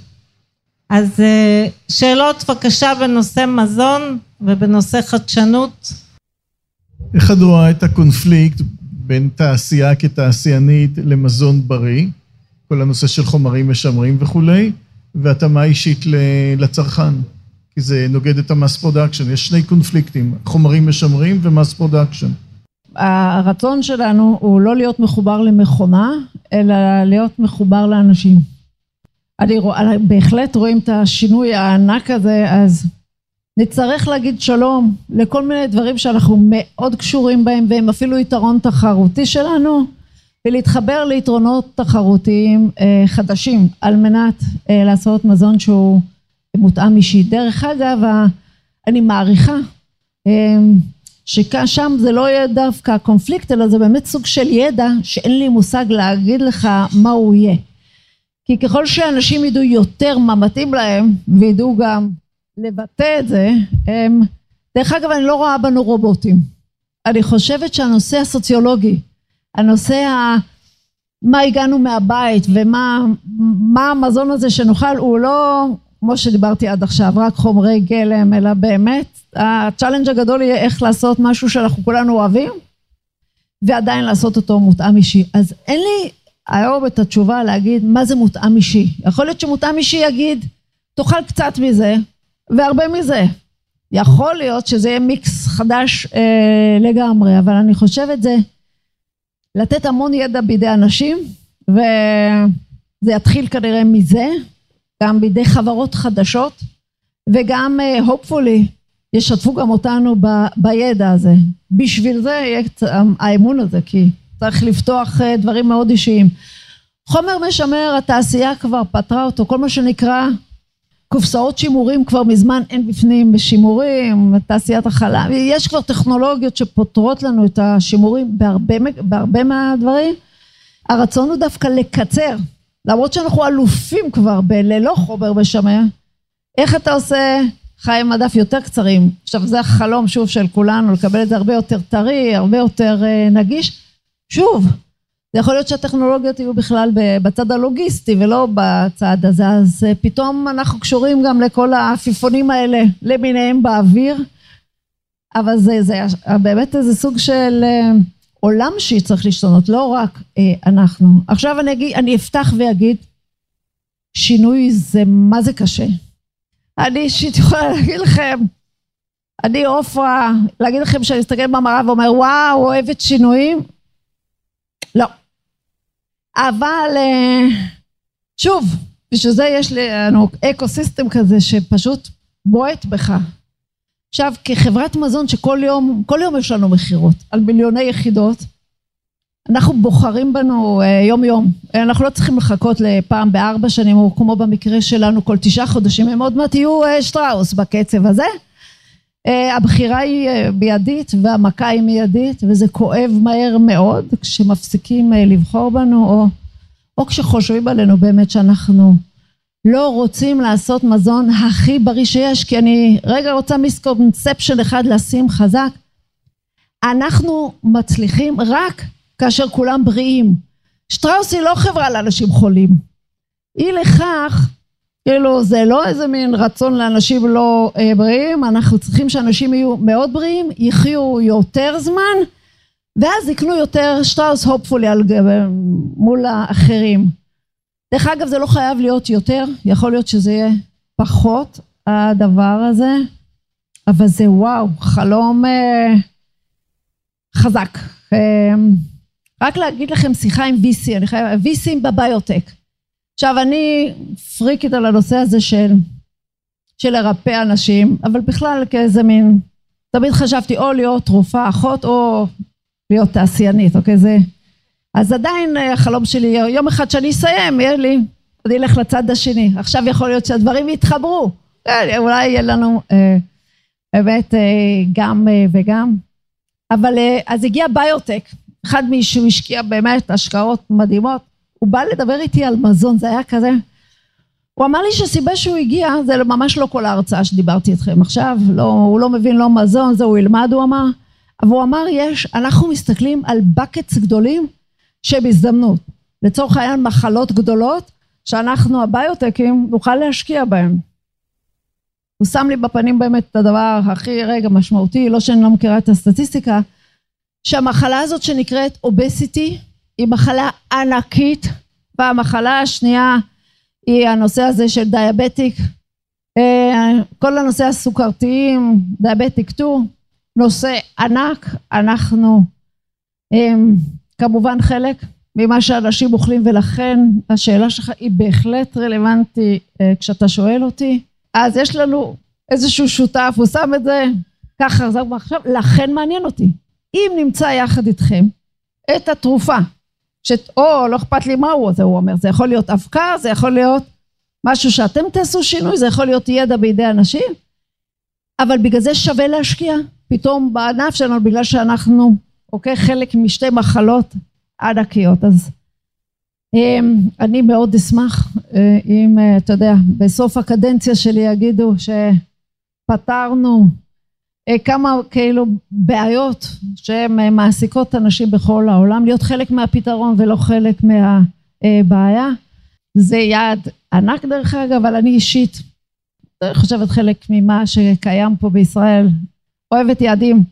אז אה, שאלות בבקשה בנושא מזון ובנושא חדשנות. איך את רואה את הקונפליקט בין תעשייה כתעשיינית למזון בריא, כל הנושא של חומרים משמרים וכולי, והתאמה אישית לצרכן? כי זה נוגד את ה mass production, יש שני קונפליקטים, חומרים משמרים ו mass production. הרצון שלנו הוא לא להיות מחובר למכונה, אלא להיות מחובר לאנשים. אני רואה, בהחלט רואים את השינוי הענק הזה, אז נצטרך להגיד שלום לכל מיני דברים שאנחנו מאוד קשורים בהם והם אפילו יתרון תחרותי שלנו ולהתחבר ליתרונות תחרותיים אה, חדשים על מנת אה, לעשות מזון שהוא מותאם אישי. דרך אגב, אני מעריכה אה, ששם זה לא יהיה דווקא קונפליקט אלא זה באמת סוג של ידע שאין לי מושג להגיד לך מה הוא יהיה. כי ככל שאנשים ידעו יותר מה מתאים להם וידעו גם לבטא את זה, הם, דרך אגב אני לא רואה בנו רובוטים. אני חושבת שהנושא הסוציולוגי, הנושא ה... מה הגענו מהבית ומה מה המזון הזה שנאכל הוא לא כמו שדיברתי עד עכשיו רק חומרי גלם אלא באמת ה challenge הגדול יהיה איך לעשות משהו שאנחנו כולנו אוהבים ועדיין לעשות אותו מותאם אישי אז אין לי היום את התשובה להגיד מה זה מותאם אישי יכול להיות שמותאם אישי יגיד תאכל קצת מזה והרבה מזה. יכול להיות שזה יהיה מיקס חדש אה, לגמרי אבל אני חושבת זה לתת המון ידע בידי אנשים וזה יתחיל כנראה מזה גם בידי חברות חדשות וגם hopefully ישתפו גם אותנו ב, בידע הזה. בשביל זה יהיה האמון הזה כי צריך לפתוח דברים מאוד אישיים. חומר משמר התעשייה כבר פתרה אותו כל מה שנקרא קופסאות שימורים כבר מזמן אין בפנים בשימורים, תעשיית החלב, יש כבר טכנולוגיות שפותרות לנו את השימורים בהרבה, בהרבה מהדברים. הרצון הוא דווקא לקצר, למרות שאנחנו אלופים כבר בללא חומר משמר, איך אתה עושה חיי מדף יותר קצרים? עכשיו זה החלום שוב של כולנו, לקבל את זה הרבה יותר טרי, הרבה יותר נגיש. שוב, זה יכול להיות שהטכנולוגיות יהיו בכלל בצד הלוגיסטי ולא בצד הזה, אז פתאום אנחנו קשורים גם לכל העפיפונים האלה למיניהם באוויר, אבל זה, זה באמת איזה סוג של עולם שצריך להשתנות, לא רק אנחנו. עכשיו אני, אגיד, אני אפתח ואגיד, שינוי זה מה זה קשה. אני אישית יכולה להגיד לכם, אני עופרה, להגיד לכם שאני אסתכל במראה ואומר וואו אוהבת שינויים, לא. אבל שוב, בשביל זה יש לנו אקו סיסטם כזה שפשוט בועט בך. עכשיו כחברת מזון שכל יום, כל יום יש לנו מכירות על מיליוני יחידות, אנחנו בוחרים בנו יום יום, אנחנו לא צריכים לחכות לפעם בארבע שנים או כמו במקרה שלנו כל תשעה חודשים, הם עוד מעט יהיו שטראוס בקצב הזה. הבחירה היא מיידית והמכה היא מיידית וזה כואב מהר מאוד כשמפסיקים לבחור בנו או, או כשחושבים עלינו באמת שאנחנו לא רוצים לעשות מזון הכי בריא שיש כי אני רגע רוצה מיסקונספשן אחד לשים חזק. אנחנו מצליחים רק כאשר כולם בריאים. שטראוס היא לא חברה לאנשים חולים. היא לכך כאילו זה לא איזה מין רצון לאנשים לא בריאים, אנחנו צריכים שאנשים יהיו מאוד בריאים, יחיו יותר זמן ואז יקנו יותר שטראוס הופפולי מול האחרים. דרך אגב זה לא חייב להיות יותר, יכול להיות שזה יהיה פחות הדבר הזה, אבל זה וואו, חלום אה, חזק. אה, רק להגיד לכם שיחה עם VC, אני חייב, VCים בביוטק. עכשיו אני פריקית על הנושא הזה של, של לרפא אנשים, אבל בכלל כאיזה מין, תמיד חשבתי או להיות רופאה אחות או להיות תעשיינית, אוקיי? זה, אז עדיין החלום שלי, יום אחד שאני אסיים, יהיה לי אני אלך לצד השני. עכשיו יכול להיות שהדברים יתחברו. אה, אולי יהיה לנו אה, באמת אה, גם אה, וגם. אבל אה, אז הגיע ביוטק, אחד מישהו השקיע באמת השקעות מדהימות, הוא בא לדבר איתי על מזון, זה היה כזה. הוא אמר לי שהסיבה שהוא הגיע, זה ממש לא כל ההרצאה שדיברתי איתכם עכשיו, לא, הוא לא מבין לא מזון, זה הוא ילמד, הוא אמר, אבל הוא אמר, יש, אנחנו מסתכלים על buckets גדולים שהם הזדמנות. לצורך העניין מחלות גדולות, שאנחנו הביוטקים נוכל להשקיע בהם. הוא שם לי בפנים באמת את הדבר הכי רגע משמעותי, לא שאני לא מכירה את הסטטיסטיקה, שהמחלה הזאת שנקראת אובסיטי היא מחלה ענקית, והמחלה השנייה היא הנושא הזה של דיאבטיק, אה, כל הנושא הסוכרתיים, דיאבטיק 2, נושא ענק, אנחנו אה, כמובן חלק ממה שאנשים אוכלים ולכן השאלה שלך היא בהחלט רלוונטית אה, כשאתה שואל אותי. אז יש לנו איזשהו שותף, הוא שם את זה ככה, זה עכשיו, לכן מעניין אותי. אם נמצא יחד איתכם את התרופה, ש... או לא אכפת לי מהו, זה הוא אומר, זה יכול להיות אבקה, זה יכול להיות משהו שאתם תעשו שינוי, זה יכול להיות ידע בידי אנשים, אבל בגלל זה שווה להשקיע פתאום בענף שלנו, בגלל שאנחנו, אוקיי, חלק משתי מחלות ענקיות. אז אמ, אני מאוד אשמח אה, אם, אה, אתה יודע, בסוף הקדנציה שלי יגידו שפתרנו כמה כאילו בעיות שהן מעסיקות אנשים בכל העולם, להיות חלק מהפתרון ולא חלק מהבעיה. זה יעד ענק דרך אגב, אבל אני אישית חושבת חלק ממה שקיים פה בישראל, אוהבת יעדים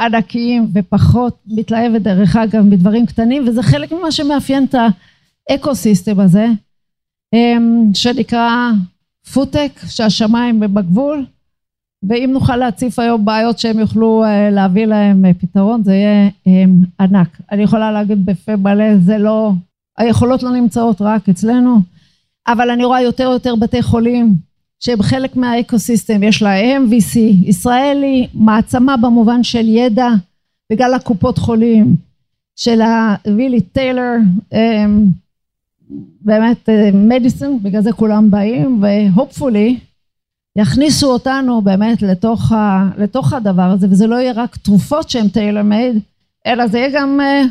ענקיים ופחות מתלהבת דרך אגב מדברים קטנים וזה חלק ממה שמאפיין את ה ecosystem הזה אמ, שנקרא food tech שהשמיים הם הגבול ואם נוכל להציף היום בעיות שהם יוכלו אה, להביא להם אה, פתרון זה יהיה אמ, ענק. אני יכולה להגיד בפה מלא זה לא, היכולות לא נמצאות רק אצלנו אבל אני רואה יותר ויותר בתי חולים שהם חלק מהאקו סיסטם, יש לה MVC, ישראלי, מעצמה במובן של ידע בגלל הקופות חולים של הווילי טיילר, אמ, באמת מדיסון, אה, בגלל זה כולם באים והופפולי יכניסו אותנו באמת לתוך, ה, לתוך הדבר הזה וזה לא יהיה רק תרופות שהן טיילר מייד אלא זה יהיה גם uh,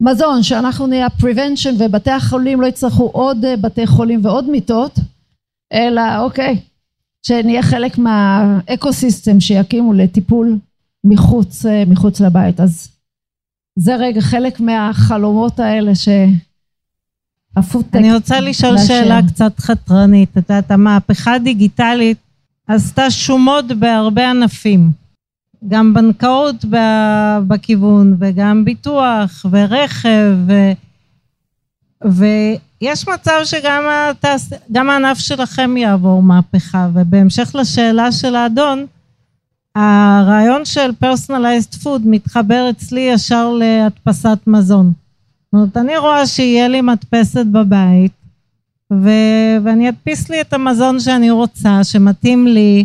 מזון שאנחנו נהיה prevention ובתי החולים לא יצטרכו עוד uh, בתי חולים ועוד מיטות אלא אוקיי, שנהיה חלק מה ecosystem שיקימו לטיפול מחוץ, אה, מחוץ לבית. אז זה רגע חלק מהחלומות האלה ש... ה food tech. אני רוצה לשאול. שאלה קצת חתרנית. את יודעת, המהפכה הדיגיטלית עשתה שמות בהרבה ענפים. גם בנקאות בכיוון, וגם ביטוח, ורכב, ו... ויש מצב שגם התעש... הענף שלכם יעבור מהפכה, ובהמשך לשאלה של האדון, הרעיון של פרסונליזד פוד מתחבר אצלי ישר להדפסת מזון. זאת אומרת, אני רואה שיהיה לי מדפסת בבית, ו... ואני אדפיס לי את המזון שאני רוצה, שמתאים לי,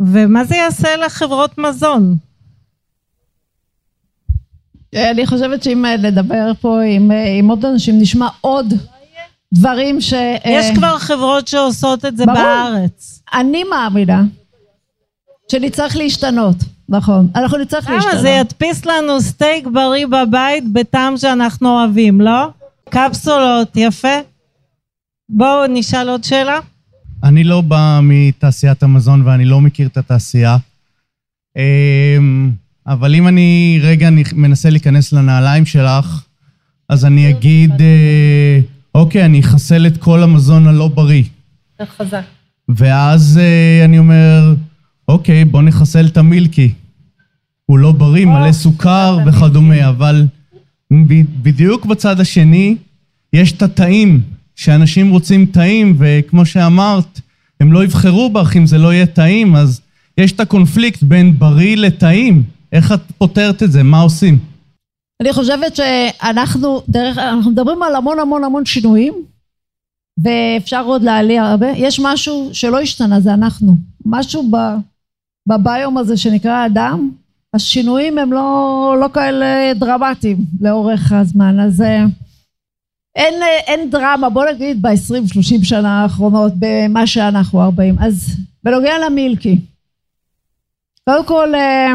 ומה זה יעשה לחברות מזון? אני חושבת שאם נדבר פה עם, עם עוד אנשים, נשמע עוד דברים ש... יש כבר חברות שעושות את זה ברור. בארץ. אני מאמינה שנצטרך להשתנות, נכון. אנחנו נצטרך למה? להשתנות. זה ידפיס לנו סטייק בריא בבית בטעם שאנחנו אוהבים, לא? קפסולות, יפה. בואו נשאל עוד שאלה. אני לא בא מתעשיית המזון ואני לא מכיר את התעשייה. אמ, אבל אם אני רגע אני מנסה להיכנס לנעליים שלך, אז אני אגיד, אה, אוקיי, אני אחסל את כל המזון הלא בריא. חזק. ואז אה, אני אומר, אוקיי, בוא נחסל את המילקי. הוא לא בריא, מלא סוכר וכדומה, אבל בדיוק בצד השני יש את התאים, שאנשים רוצים טעים, וכמו שאמרת, הם לא יבחרו בך אם זה לא יהיה טעים, אז יש את הקונפליקט בין בריא לטעים. איך את פותרת את זה? מה עושים? אני חושבת שאנחנו, דרך, אנחנו מדברים על המון המון המון שינויים, ואפשר עוד להעליע הרבה. יש משהו שלא השתנה, זה אנחנו. משהו ב, בביום הזה שנקרא אדם, השינויים הם לא, לא כאלה דרמטיים לאורך הזמן. אז אין, אין דרמה, בוא נגיד ב-20-30 שנה האחרונות, במה שאנחנו 40. אז בנוגע למילקי, קודם כל, אה,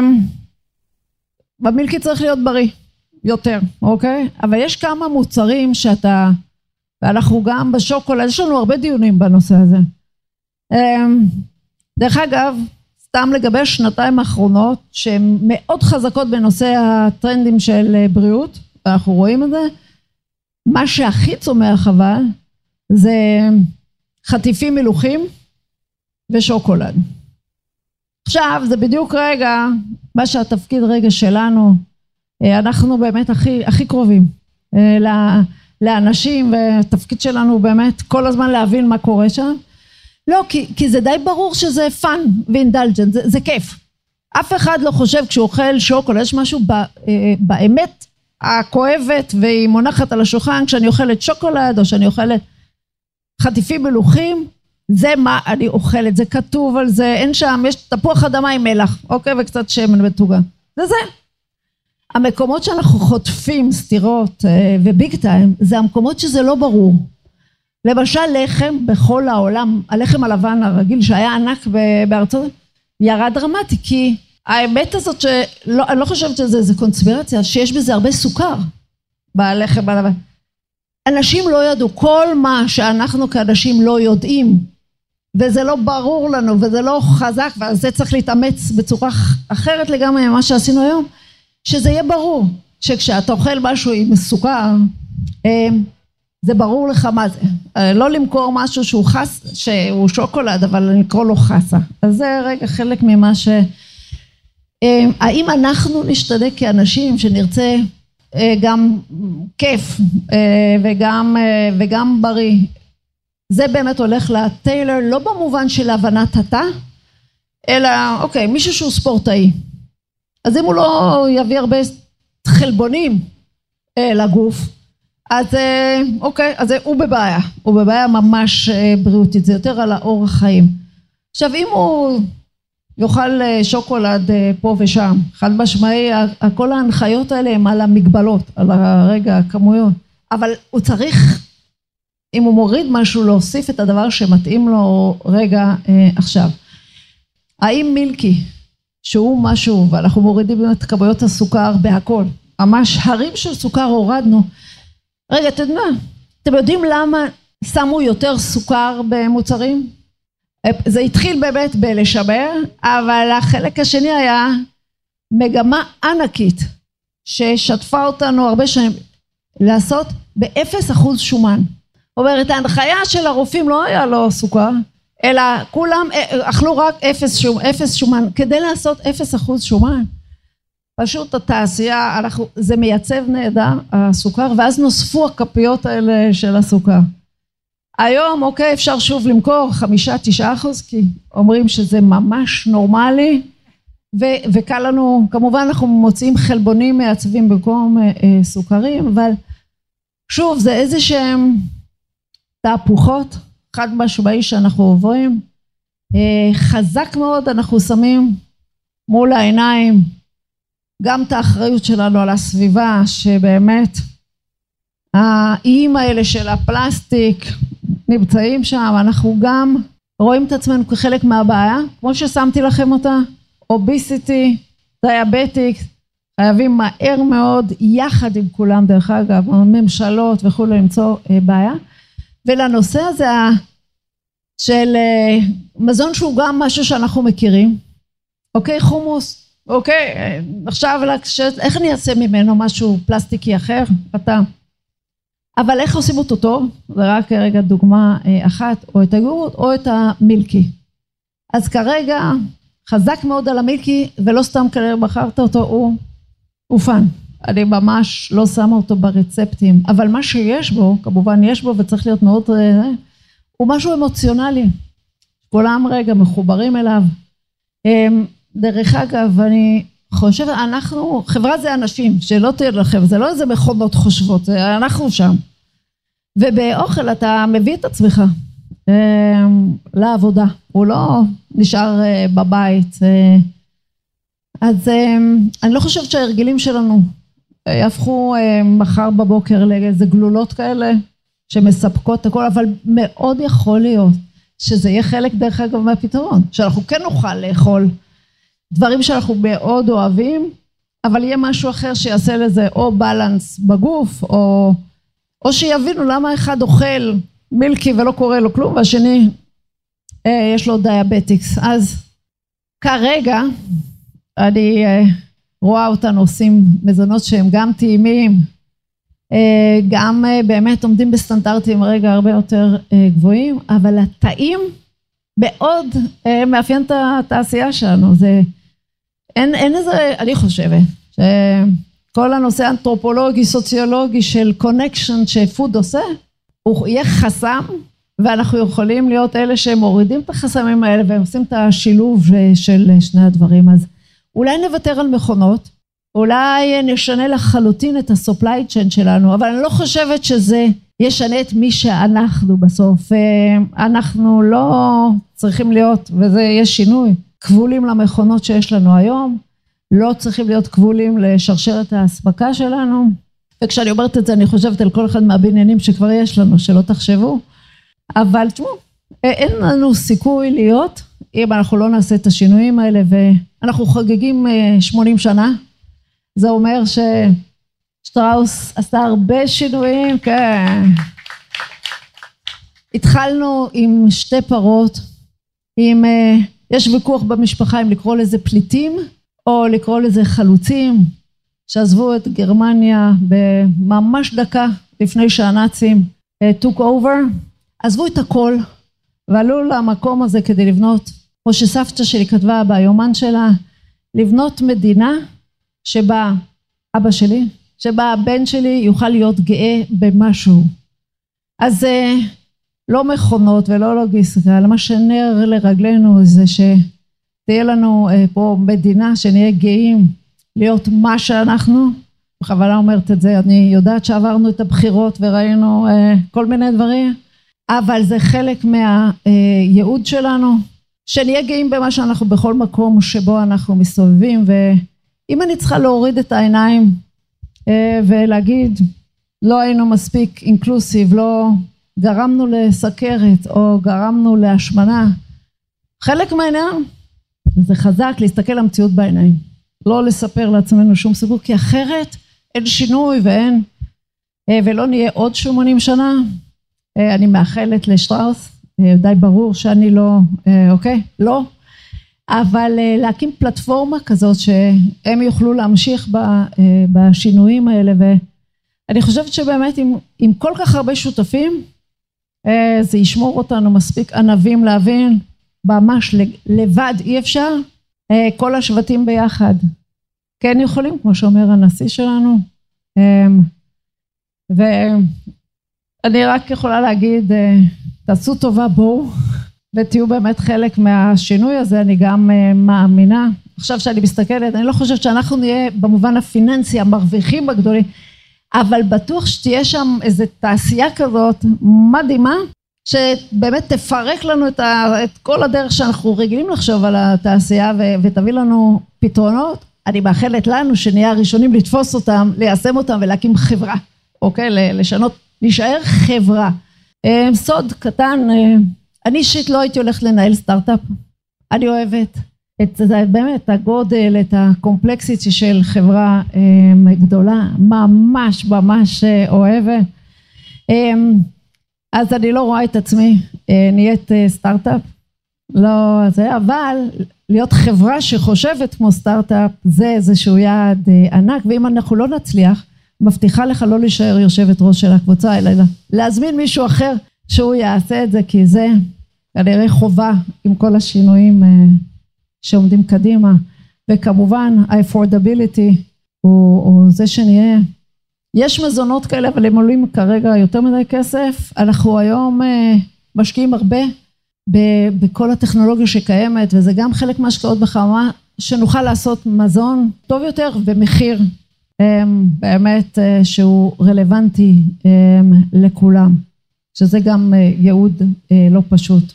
במילקי צריך להיות בריא, יותר, אוקיי? אבל יש כמה מוצרים שאתה, ואנחנו גם בשוקולד, יש לנו הרבה דיונים בנושא הזה. אה, דרך אגב, סתם לגבי השנתיים האחרונות, שהן מאוד חזקות בנושא הטרנדים של אה, בריאות, אנחנו רואים את זה, מה שהכי צומח אבל זה חטיפים מלוכים ושוקולד. עכשיו זה בדיוק רגע מה שהתפקיד רגע שלנו אה, אנחנו באמת הכי הכי קרובים אה, לאנשים והתפקיד שלנו באמת כל הזמן להבין מה קורה שם לא כי, כי זה די ברור שזה fun ו indulgent זה, זה כיף אף אחד לא חושב כשהוא אוכל שוקולד יש משהו ב, אה, באמת הכואבת והיא מונחת על השולחן כשאני אוכלת שוקולד או שאני אוכלת חטיפים מלוחים זה מה אני אוכלת, זה כתוב על זה, אין שם, יש תפוח אדמה עם מלח, אוקיי? וקצת שמן מטוגן. זה זה. המקומות שאנחנו חוטפים סתירות אה, וביג טיים, זה המקומות שזה לא ברור. למשל לחם בכל העולם, הלחם הלבן הרגיל שהיה ענק בארצות, ירד דרמטי, כי האמת הזאת שלא, אני לא חושבת שזה איזה קונספירציה, שיש בזה הרבה סוכר בלחם. אנשים לא ידעו, כל מה שאנחנו כאנשים לא יודעים, וזה לא ברור לנו, וזה לא חזק, ועל זה צריך להתאמץ בצורה אחרת לגמרי ממה שעשינו היום, שזה יהיה ברור, שכשאתה אוכל משהו עם סוכר, אה, זה ברור לך מה זה. אה, לא למכור משהו שהוא חס, שהוא שוקולד, אבל לקרוא לו חסה. אז זה רגע חלק ממה ש... אה, האם אנחנו נשתדל כאנשים שנרצה אה, גם כיף אה, וגם, וגם בריא? זה באמת הולך לטיילר לא במובן של הבנת התא אלא אוקיי מישהו שהוא ספורטאי. אז אם הוא לא יביא הרבה חלבונים לגוף אז אוקיי אז הוא בבעיה. הוא בבעיה ממש בריאותית. זה יותר על האורח חיים. עכשיו אם הוא יאכל אה, שוקולד אה, פה ושם. חד משמעי, כל ההנחיות האלה הם על המגבלות, על הרגע, הכמויות. אבל הוא צריך, אם הוא מוריד משהו, להוסיף את הדבר שמתאים לו רגע אה, עכשיו. האם מילקי, שהוא משהו, ואנחנו מורידים את כמויות הסוכר בהכל, ממש הרים של סוכר הורדנו. רגע, אתם יודעים, למה שמו יותר סוכר במוצרים? זה התחיל באמת בלשמר, אבל החלק השני היה מגמה ענקית ששטפה אותנו הרבה שנים לעשות באפס אחוז שומן. זאת אומרת ההנחיה של הרופאים לא היה לו סוכר אלא כולם אה, אכלו רק אפס, שומ, אפס שומן כדי לעשות אפס אחוז שומן פשוט התעשייה אנחנו, זה מייצב נהדר הסוכר ואז נוספו הכפיות האלה של הסוכר היום אוקיי אפשר שוב למכור חמישה תשעה אחוז כי אומרים שזה ממש נורמלי ו- וקל לנו כמובן אנחנו מוצאים חלבונים מעצבים במקום אה, אה, סוכרים אבל שוב זה איזה שהם תהפוכות חד משמעי שאנחנו עוברים. אה, חזק מאוד אנחנו שמים מול העיניים גם את האחריות שלנו על הסביבה שבאמת האיים האלה של הפלסטיק נמצאים שם, אנחנו גם רואים את עצמנו כחלק מהבעיה, כמו ששמתי לכם אותה, אוביסיטי, דיאבטיק, חייבים מהר מאוד, יחד עם כולם דרך אגב, הממשלות וכולי, למצוא אה, בעיה. ולנושא הזה של אה, מזון שהוא גם משהו שאנחנו מכירים, אוקיי, חומוס, אוקיי, אה, עכשיו איך אני אעשה ממנו משהו פלסטיקי אחר? אתה אבל איך עושים אותו טוב? זה רק רגע דוגמה אה, אחת, או את הגורות או את המילקי. אז כרגע חזק מאוד על המילקי, ולא סתם כנראה בחרת אותו, הוא, הוא fun. אני ממש לא שמה אותו ברצפטים, אבל מה שיש בו, כמובן יש בו וצריך להיות מאוד, אה, הוא משהו אמוציונלי. כולם רגע מחוברים אליו. אמ, דרך אגב, אני חושבת, אנחנו, חברה זה אנשים, שלא תהיה לכם, זה לא איזה מכונות חושבות, אנחנו שם. ובאוכל אתה מביא את עצמך אה, לעבודה, הוא לא נשאר אה, בבית. אה, אז אני לא חושבת שההרגלים שלנו יהפכו מחר בבוקר לאיזה גלולות כאלה שמספקות הכל, אבל מאוד יכול להיות שזה יהיה חלק דרך אגב מהפתרון, שאנחנו כן נוכל לאכול דברים שאנחנו מאוד אוהבים, אבל יהיה משהו אחר שיעשה לזה או בלנס בגוף, או, או שיבינו למה אחד אוכל מילקי ולא קורה לו כלום, והשני אה, יש לו דיאבטיקס. אז כרגע אני אה, רואה אותנו עושים מזונות שהם גם טעימים, אה, גם אה, באמת עומדים בסטנדרטים רגע הרבה יותר אה, גבוהים, אבל הטעים מאוד אה, מאפיין את התעשייה שלנו. זה, אין, אין איזה, אני חושבת, שכל הנושא האנתרופולוגי, סוציולוגי של connection ש food עושה, הוא יהיה חסם, ואנחנו יכולים להיות אלה שמורידים את החסמים האלה והם עושים את השילוב של שני הדברים. אז אולי נוותר על מכונות, אולי נשנה לחלוטין את ה-supply chain שלנו, אבל אני לא חושבת שזה ישנה את מי שאנחנו בסוף. אנחנו לא צריכים להיות, וזה יהיה שינוי, כבולים למכונות שיש לנו היום, לא צריכים להיות כבולים לשרשרת האספקה שלנו. וכשאני אומרת את זה אני חושבת על כל אחד מהבניינים שכבר יש לנו, שלא תחשבו. אבל תשמעו, אין לנו סיכוי להיות אם אנחנו לא נעשה את השינויים האלה ואנחנו חוגגים 80 שנה. זה אומר ששטראוס עשה הרבה שינויים, כן. התחלנו עם שתי פרות, עם, יש ויכוח במשפחה אם לקרוא לזה פליטים או לקרוא לזה חלוצים, שעזבו את גרמניה בממש דקה לפני שהנאצים took over, עזבו את הכל ועלו למקום הזה כדי לבנות, כמו שסבתא שלי כתבה ביומן שלה, לבנות מדינה שבה אבא שלי, שבה הבן שלי יוכל להיות גאה במשהו. אז לא מכונות ולא לוגיסטיקה, אלא מה שנר לרגלינו זה שתהיה לנו פה מדינה שנהיה גאים להיות מה שאנחנו, בכוונה אומרת את זה, אני יודעת שעברנו את הבחירות וראינו כל מיני דברים, אבל זה חלק מהייעוד שלנו, שנהיה גאים במה שאנחנו בכל מקום שבו אנחנו מסתובבים, ואם אני צריכה להוריד את העיניים ולהגיד לא היינו מספיק אינקלוסיב, לא גרמנו לסכרת או גרמנו להשמנה, חלק מהעניין זה חזק להסתכל למציאות בעיניים, לא לספר לעצמנו שום סיפור, כי אחרת אין שינוי ואין, ולא נהיה עוד שמונים שנה, אני מאחלת לשטראוס, די ברור שאני לא, אוקיי, לא, אבל להקים פלטפורמה כזאת שהם יוכלו להמשיך בשינויים האלה ואני חושבת שבאמת עם, עם כל כך הרבה שותפים זה ישמור אותנו מספיק ענבים להבין ממש לבד אי אפשר כל השבטים ביחד. כן יכולים כמו שאומר הנשיא שלנו. ואני רק יכולה להגיד תעשו טובה בואו ותהיו באמת חלק מהשינוי הזה. אני גם מאמינה. עכשיו שאני מסתכלת אני לא חושבת שאנחנו נהיה במובן הפיננסי המרוויחים הגדולים אבל בטוח שתהיה שם איזה תעשייה כזאת מדהימה שבאמת תפרק לנו את, ה, את כל הדרך שאנחנו רגילים לחשוב על התעשייה ו, ותביא לנו פתרונות אני מאחלת לנו שנהיה הראשונים לתפוס אותם ליישם אותם ולהקים חברה אוקיי? לשנות להישאר חברה. סוד קטן אני אישית לא הייתי הולכת לנהל סטארט-אפ. אני אוהבת את באמת הגודל את הקומפלקסיטי של חברה גדולה ממש ממש אוהבת אז אני לא רואה את עצמי נהיית סטארט-אפ. לא זה אבל להיות חברה שחושבת כמו סטארט-אפ זה איזשהו יעד ענק ואם אנחנו לא נצליח מבטיחה לך לא להישאר יושבת ראש של הקבוצה אלא להזמין מישהו אחר שהוא יעשה את זה כי זה כנראה חובה עם כל השינויים שעומדים קדימה. וכמובן ה-affordability הוא, הוא זה שנהיה יש מזונות כאלה אבל הם עולים כרגע יותר מדי כסף. אנחנו היום משקיעים הרבה בכל הטכנולוגיה שקיימת וזה גם חלק מהשקעות בחממה שנוכל לעשות מזון טוב יותר במחיר באמת שהוא רלוונטי לכולם. שזה גם ייעוד לא פשוט.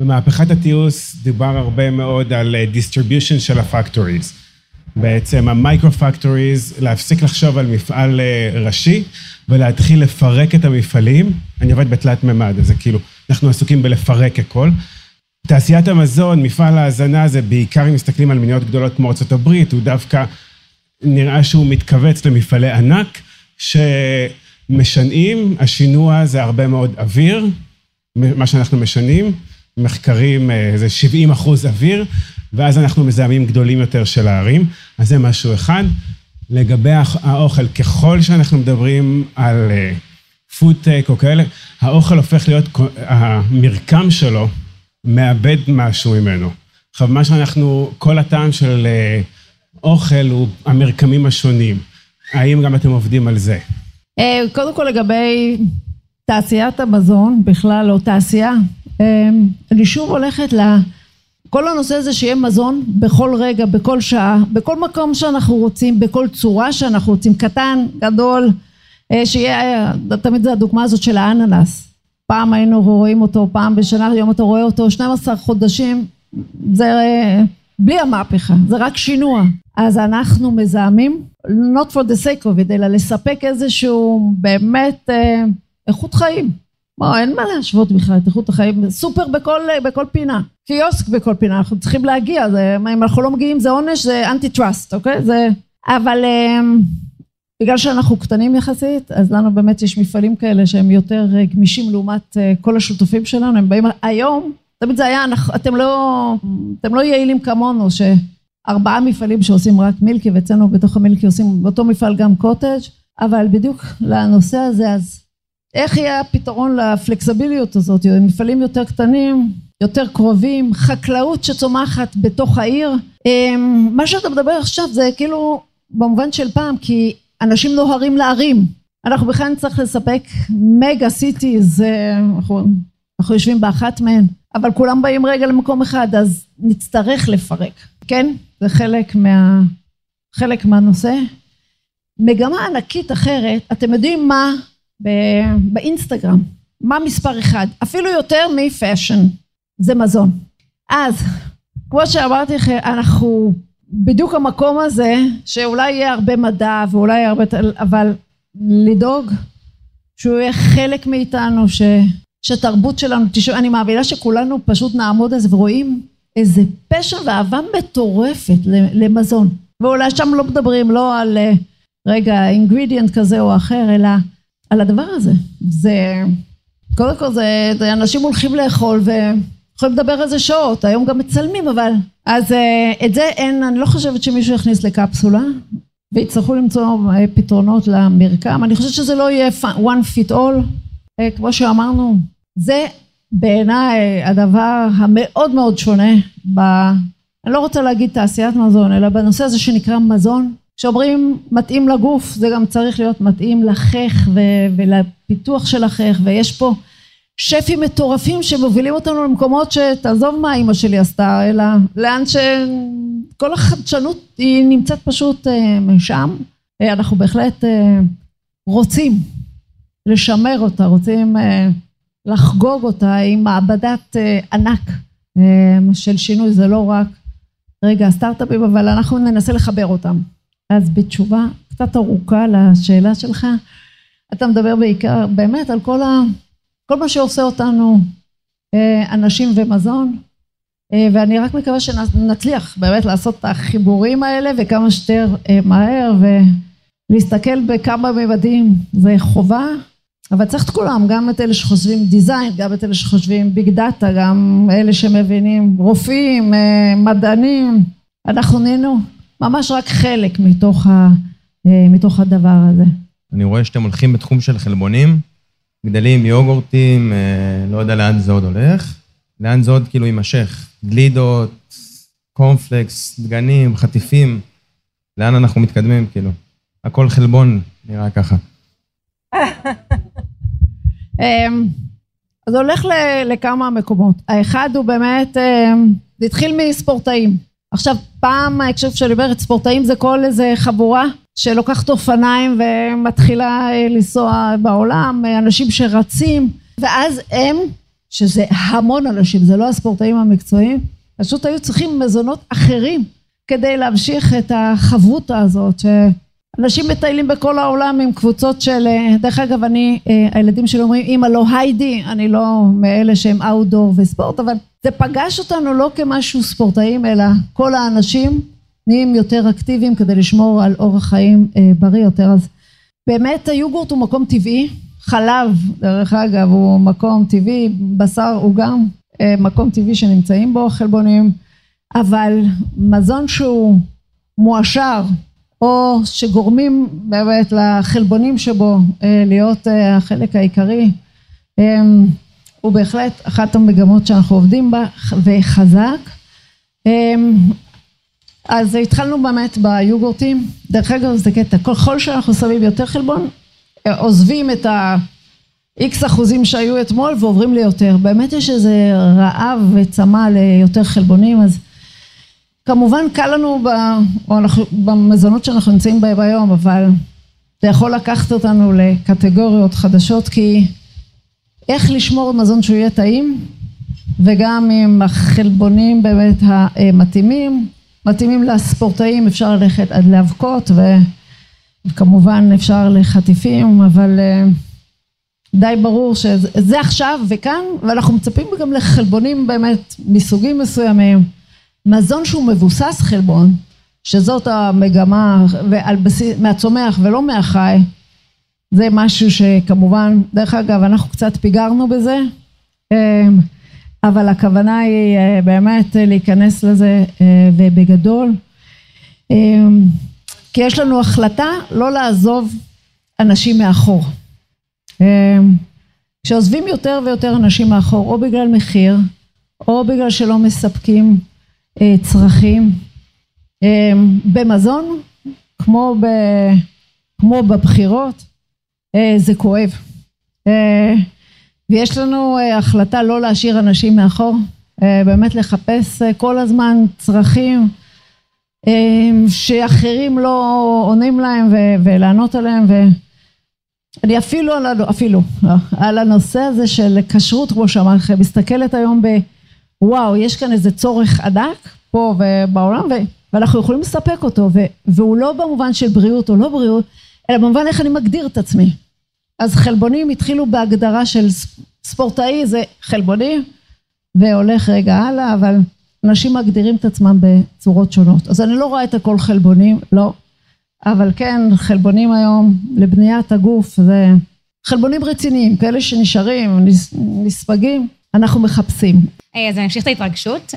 במהפכת התיעוש דובר הרבה מאוד על distribution של הפקטוריז בעצם המייקרו פקטוריז, להפסיק לחשוב על מפעל אה, ראשי ולהתחיל לפרק את המפעלים. אני עובד בתלת מימד, אז זה כאילו, אנחנו עסוקים בלפרק הכל. תעשיית המזון, מפעל ההזנה זה בעיקר אם מסתכלים על מדינות גדולות כמו ארה"ב, הוא דווקא נראה שהוא מתכווץ למפעלי ענק שמשנעים, השינוע זה הרבה מאוד אוויר, מה שאנחנו משנים, מחקרים אה, זה 70 אחוז אוויר, ואז אנחנו מזהמים גדולים יותר של הערים, אז זה משהו אחד. לגבי האוכל, ככל שאנחנו מדברים על פודטק או כאלה, האוכל הופך להיות, המרקם שלו מאבד משהו ממנו. עכשיו, מה שאנחנו, כל הטעם של אה, אוכל הוא המרקמים השונים. האם גם אתם עובדים על זה? אה, קודם כל לגבי תעשיית המזון בכלל, או תעשייה, אה, אני שוב הולכת ל... כל הנושא הזה שיהיה מזון בכל רגע, בכל שעה, בכל מקום שאנחנו רוצים, בכל צורה שאנחנו רוצים, קטן, גדול, שיהיה, תמיד זה הדוגמה הזאת של האננס. פעם היינו רואים אותו פעם בשנה, היום אתה רואה אותו 12 חודשים, זה בלי המהפכה, זה רק שינוע. אז אנחנו מזהמים, not for the sake of it, אלא לספק איזשהו באמת אה, איכות חיים. בוא, אין מה להשוות בכלל את איכות החיים, סופר בכל, בכל פינה, קיוסק בכל פינה, אנחנו צריכים להגיע, זה, אם אנחנו לא מגיעים זה עונש, זה אנטי טראסט, אוקיי? זה, אבל אה, בגלל שאנחנו קטנים יחסית, אז לנו באמת יש מפעלים כאלה שהם יותר אה, גמישים לעומת אה, כל השותפים שלנו, הם באים היום, תמיד זה היה, אתם לא, אתם לא יעילים כמונו, שארבעה מפעלים שעושים רק מילקי, ואצלנו בתוך המילקי עושים באותו מפעל גם קוטג', אבל בדיוק לנושא הזה, אז איך יהיה הפתרון לפלקסביליות הזאת, מפעלים יותר קטנים, יותר קרובים, חקלאות שצומחת בתוך העיר, אמ, מה שאתה מדבר עכשיו זה כאילו במובן של פעם, כי אנשים נוהרים לערים. אנחנו בכלל נצטרך לספק מגה סיטיז, אנחנו, אנחנו יושבים באחת מהן, אבל כולם באים רגע למקום אחד, אז נצטרך לפרק, כן? זה חלק, מה, חלק מהנושא. מגמה ענקית אחרת, אתם יודעים מה באינסטגרם, מה מספר אחד, אפילו יותר מפאשן, זה מזון. אז, כמו שאמרתי לכם, אנחנו בדיוק המקום הזה, שאולי יהיה הרבה מדע ואולי יהיה הרבה... אבל לדאוג שהוא יהיה חלק מאיתנו, ש, שתרבות שלנו, תשמע, אני מאמינה שכולנו פשוט נעמוד על זה ורואים איזה פשע ואהבה מטורפת למזון. ואולי שם לא מדברים לא על רגע אינגרידיאנט כזה או אחר, אלא על הדבר הזה. זה, קודם כל זה, זה אנשים הולכים לאכול ו... יכולים לדבר על זה שעות, היום גם מצלמים אבל. אז אה, את זה אין, אני לא חושבת שמישהו יכניס לקפסולה, ויצטרכו למצוא אה, פתרונות למרקם. אני חושבת שזה לא יהיה one fit all, אה, כמו שאמרנו, זה בעיניי הדבר המאוד מאוד שונה, ב... אני לא רוצה להגיד תעשיית מזון, אלא בנושא הזה שנקרא מזון. כשאומרים מתאים לגוף, זה גם צריך להיות מתאים לחך. ולפיתוח של החך, ויש פה שפים מטורפים שמובילים אותנו למקומות שתעזוב מה אימא שלי עשתה, אלא לאן שכל החדשנות היא נמצאת פשוט אה, שם. אה, אנחנו בהחלט אה, רוצים לשמר אותה, רוצים לחגוג אותה עם מעבדת ענק של שינוי, זה לא רק רגע הסטארט-אפים, אבל אנחנו ננסה לחבר אותם. אז בתשובה קצת ארוכה לשאלה שלך, אתה מדבר בעיקר באמת על כל ה... כל מה שעושה אותנו אה, אנשים ומזון, אה, ואני רק מקווה שנצליח באמת לעשות את החיבורים האלה וכמה שיותר אה, מהר ולהסתכל בכמה ממדים זה חובה, אבל צריך את כולם, גם את אלה שחושבים דיזיין, גם את אלה שחושבים ביג דאטה, גם אלה שמבינים רופאים, מדענים, אנחנו נהיינו ממש רק חלק מתוך, ה, מתוך הדבר הזה. אני רואה שאתם הולכים בתחום של חלבונים. גדלים, יוגורטים, אה, לא יודע לאן זה עוד הולך. לאן זה עוד כאילו יימשך? גלידות, קורנפלקס, דגנים, חטיפים. לאן אנחנו מתקדמים, כאילו? הכל חלבון, נראה ככה. אמ, זה הולך לכמה מקומות. האחד הוא באמת, אמ, זה התחיל מספורטאים. עכשיו, פעם, כשאני אומרת ספורטאים זה כל איזה חבורה שלוקחת אופניים ומתחילה אה, לנסוע בעולם, אה, אנשים שרצים, ואז הם, שזה המון אנשים, זה לא הספורטאים המקצועיים, פשוט היו צריכים מזונות אחרים, כדי להמשיך את החברותה הזאת, שאנשים מטיילים בכל העולם עם קבוצות של, דרך אגב אני, הילדים שלי אומרים אמא לא היידי, אני לא מאלה שהם אאוטדור וספורט, אבל זה פגש אותנו לא כמשהו ספורטאים, אלא כל האנשים נהיים יותר אקטיביים כדי לשמור על אורח חיים בריא יותר, אז באמת היוגורט הוא מקום טבעי, חלב דרך אגב הוא מקום טבעי, בשר הוא גם מקום טבעי שנמצאים בו חלבונים, אבל מזון שהוא מועשר או שגורמים באמת לחלבונים שבו להיות החלק העיקרי הוא בהחלט אחת המגמות שאנחנו עובדים בה וחזק. אז התחלנו באמת ביוגורטים, דרך אגב זה קטע, ככל שאנחנו שמים יותר חלבון עוזבים את ה-X אחוזים שהיו אתמול ועוברים ליותר, באמת יש איזה רעב וצמא ליותר חלבונים אז כמובן קל לנו במזונות שאנחנו נמצאים בהם היום אבל זה יכול לקחת אותנו לקטגוריות חדשות כי איך לשמור מזון שהוא יהיה טעים וגם עם החלבונים באמת המתאימים, מתאימים לספורטאים אפשר ללכת עד לאבקות וכמובן אפשר לחטיפים אבל די ברור שזה עכשיו וכאן ואנחנו מצפים גם לחלבונים באמת מסוגים מסוימים. מזון שהוא מבוסס חלבון שזאת המגמה ועל בסיס מהצומח ולא מהחי זה משהו שכמובן דרך אגב אנחנו קצת פיגרנו בזה אבל הכוונה היא באמת להיכנס לזה ובגדול כי יש לנו החלטה לא לעזוב אנשים מאחור. כשעוזבים יותר ויותר אנשים מאחור או בגלל מחיר או בגלל שלא מספקים צרכים במזון כמו בבחירות זה כואב. ויש לנו החלטה לא להשאיר אנשים מאחור באמת לחפש כל הזמן צרכים שאחרים לא עונים להם ולענות עליהם ואני אפילו אפילו על הנושא הזה של כשרות כמו שאמרתי מסתכלת היום בוואו יש כאן איזה צורך ענק פה ובעולם ואנחנו יכולים לספק אותו והוא לא במובן של בריאות או לא בריאות אלא במובן איך אני מגדיר את עצמי אז חלבונים התחילו בהגדרה של ספורטאי זה חלבונים והולך רגע הלאה אבל אנשים מגדירים את עצמם בצורות שונות אז אני לא רואה את הכל חלבונים לא אבל כן חלבונים היום לבניית הגוף זה חלבונים רציניים כאלה שנשארים נספגים אנחנו מחפשים. אז אני אמשיך את ההתרגשות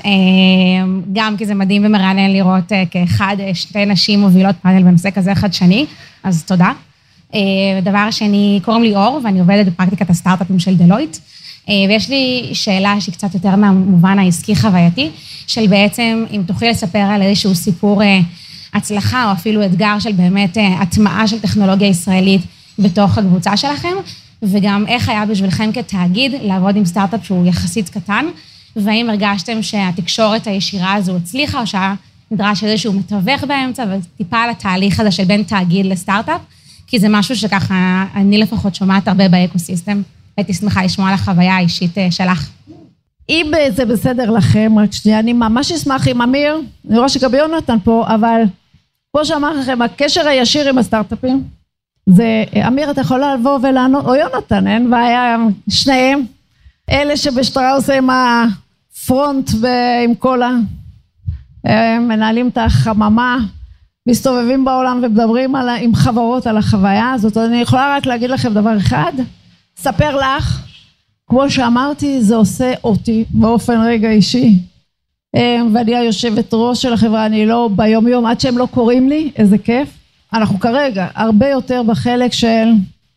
גם כי זה מדהים ומרענן לראות כאחד שתי נשים מובילות פאנל בנושא כזה חדשני אז תודה. דבר שני קוראים לי אור ואני עובדת בפרקטיקת הסטארט-אפים של דלויט. ויש לי שאלה שהיא קצת יותר מהמובן העסקי חווייתי של בעצם אם תוכלי לספר על איזשהו סיפור הצלחה או אפילו אתגר של באמת הטמעה של טכנולוגיה ישראלית בתוך הקבוצה שלכם וגם איך היה בשבילכם כתאגיד לעבוד עם סטארט-אפ שהוא יחסית קטן והאם הרגשתם שהתקשורת הישירה הזו הצליחה או שהיה נדרש איזשהו מתווך באמצע וטיפה על התהליך הזה של בין תאגיד לסטארט-אפ כי זה משהו שככה אני לפחות שומעת הרבה באקוסיסטם הייתי שמחה לשמוע על החוויה האישית שלך. אם זה בסדר לכם, רק שנייה, אני ממש אשמח עם אמיר, אני רואה שגם יונתן פה, אבל כמו שאמר לכם, הקשר הישיר עם הסטארט-אפים זה, אמיר אתה יכול לבוא ולענות, או יונתן, אין בעיה, שניהם, אלה שבשטראוס הם הפרונט ועם כל ה... מנהלים את החממה, מסתובבים בעולם ומדברים על, עם חברות על החוויה הזאת, אני יכולה רק להגיד לכם דבר אחד, ספר לך, כמו שאמרתי, זה עושה אותי באופן רגע אישי, ואני היושבת ראש של החברה, אני לא ביום יום, עד שהם לא קוראים לי, איזה כיף. אנחנו כרגע הרבה יותר בחלק של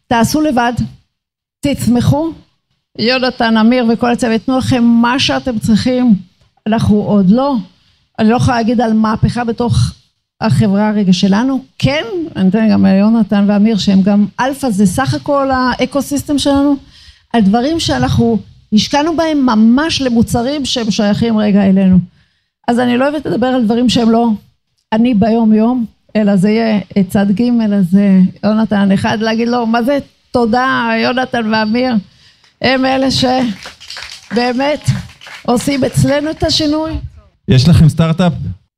תעשו לבד, תצמחו, יונתן, אמיר וכל הצוות, יתנו לכם מה שאתם צריכים, אנחנו עוד לא, אני לא יכולה להגיד על מהפכה בתוך החברה הרגע שלנו, כן, אני אתן גם ליונתן ואמיר שהם גם אלפא זה סך הכל ה ecosystem שלנו, על דברים שאנחנו השקענו בהם ממש למוצרים שהם שייכים רגע אלינו. אז אני לא אוהבת לדבר על דברים שהם לא אני ביום יום, אלא זה יהיה צד ג' אלא זה יונתן אחד להגיד לו מה זה תודה יונתן ואמיר, הם אלה שבאמת עושים אצלנו את השינוי. יש לכם סטארט-אפ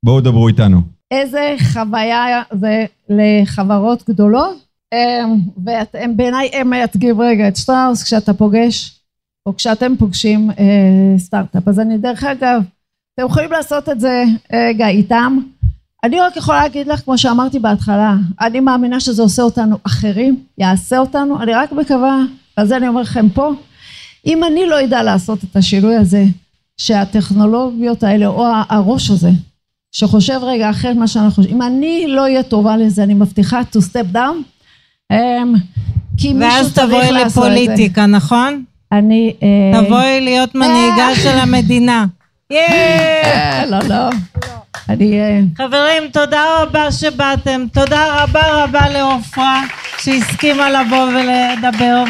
בואו דברו איתנו. איזה חוויה זה לחברות גדולות, אמ, והם בעיניי הם מייצגים רגע את שטראוס כשאתה פוגש, או כשאתם פוגשים אה, סטארט-אפ. אז אני דרך אגב, אתם יכולים לעשות את זה רגע איתם. אני רק יכולה להגיד לך, כמו שאמרתי בהתחלה, אני מאמינה שזה עושה אותנו אחרים, יעשה אותנו, אני רק מקווה, ועל זה אני אומר לכם פה, אם אני לא אדע לעשות את השינוי הזה, שהטכנולוגיות האלה, או הראש הזה, שחושב רגע אחרת מה שאנחנו חושבים, אם אני לא אהיה טובה לזה, אני מבטיחה to step down, um, כי מישהו צריך לעשות את זה. ואז תבואי לפוליטיקה, נכון? אני... תבואי להיות מנהיגה של המדינה. אה, לא, לא. אני... חברים, תודה רבה שבאתם. תודה רבה רבה לעופרה שהסכימה לבוא ולדבר.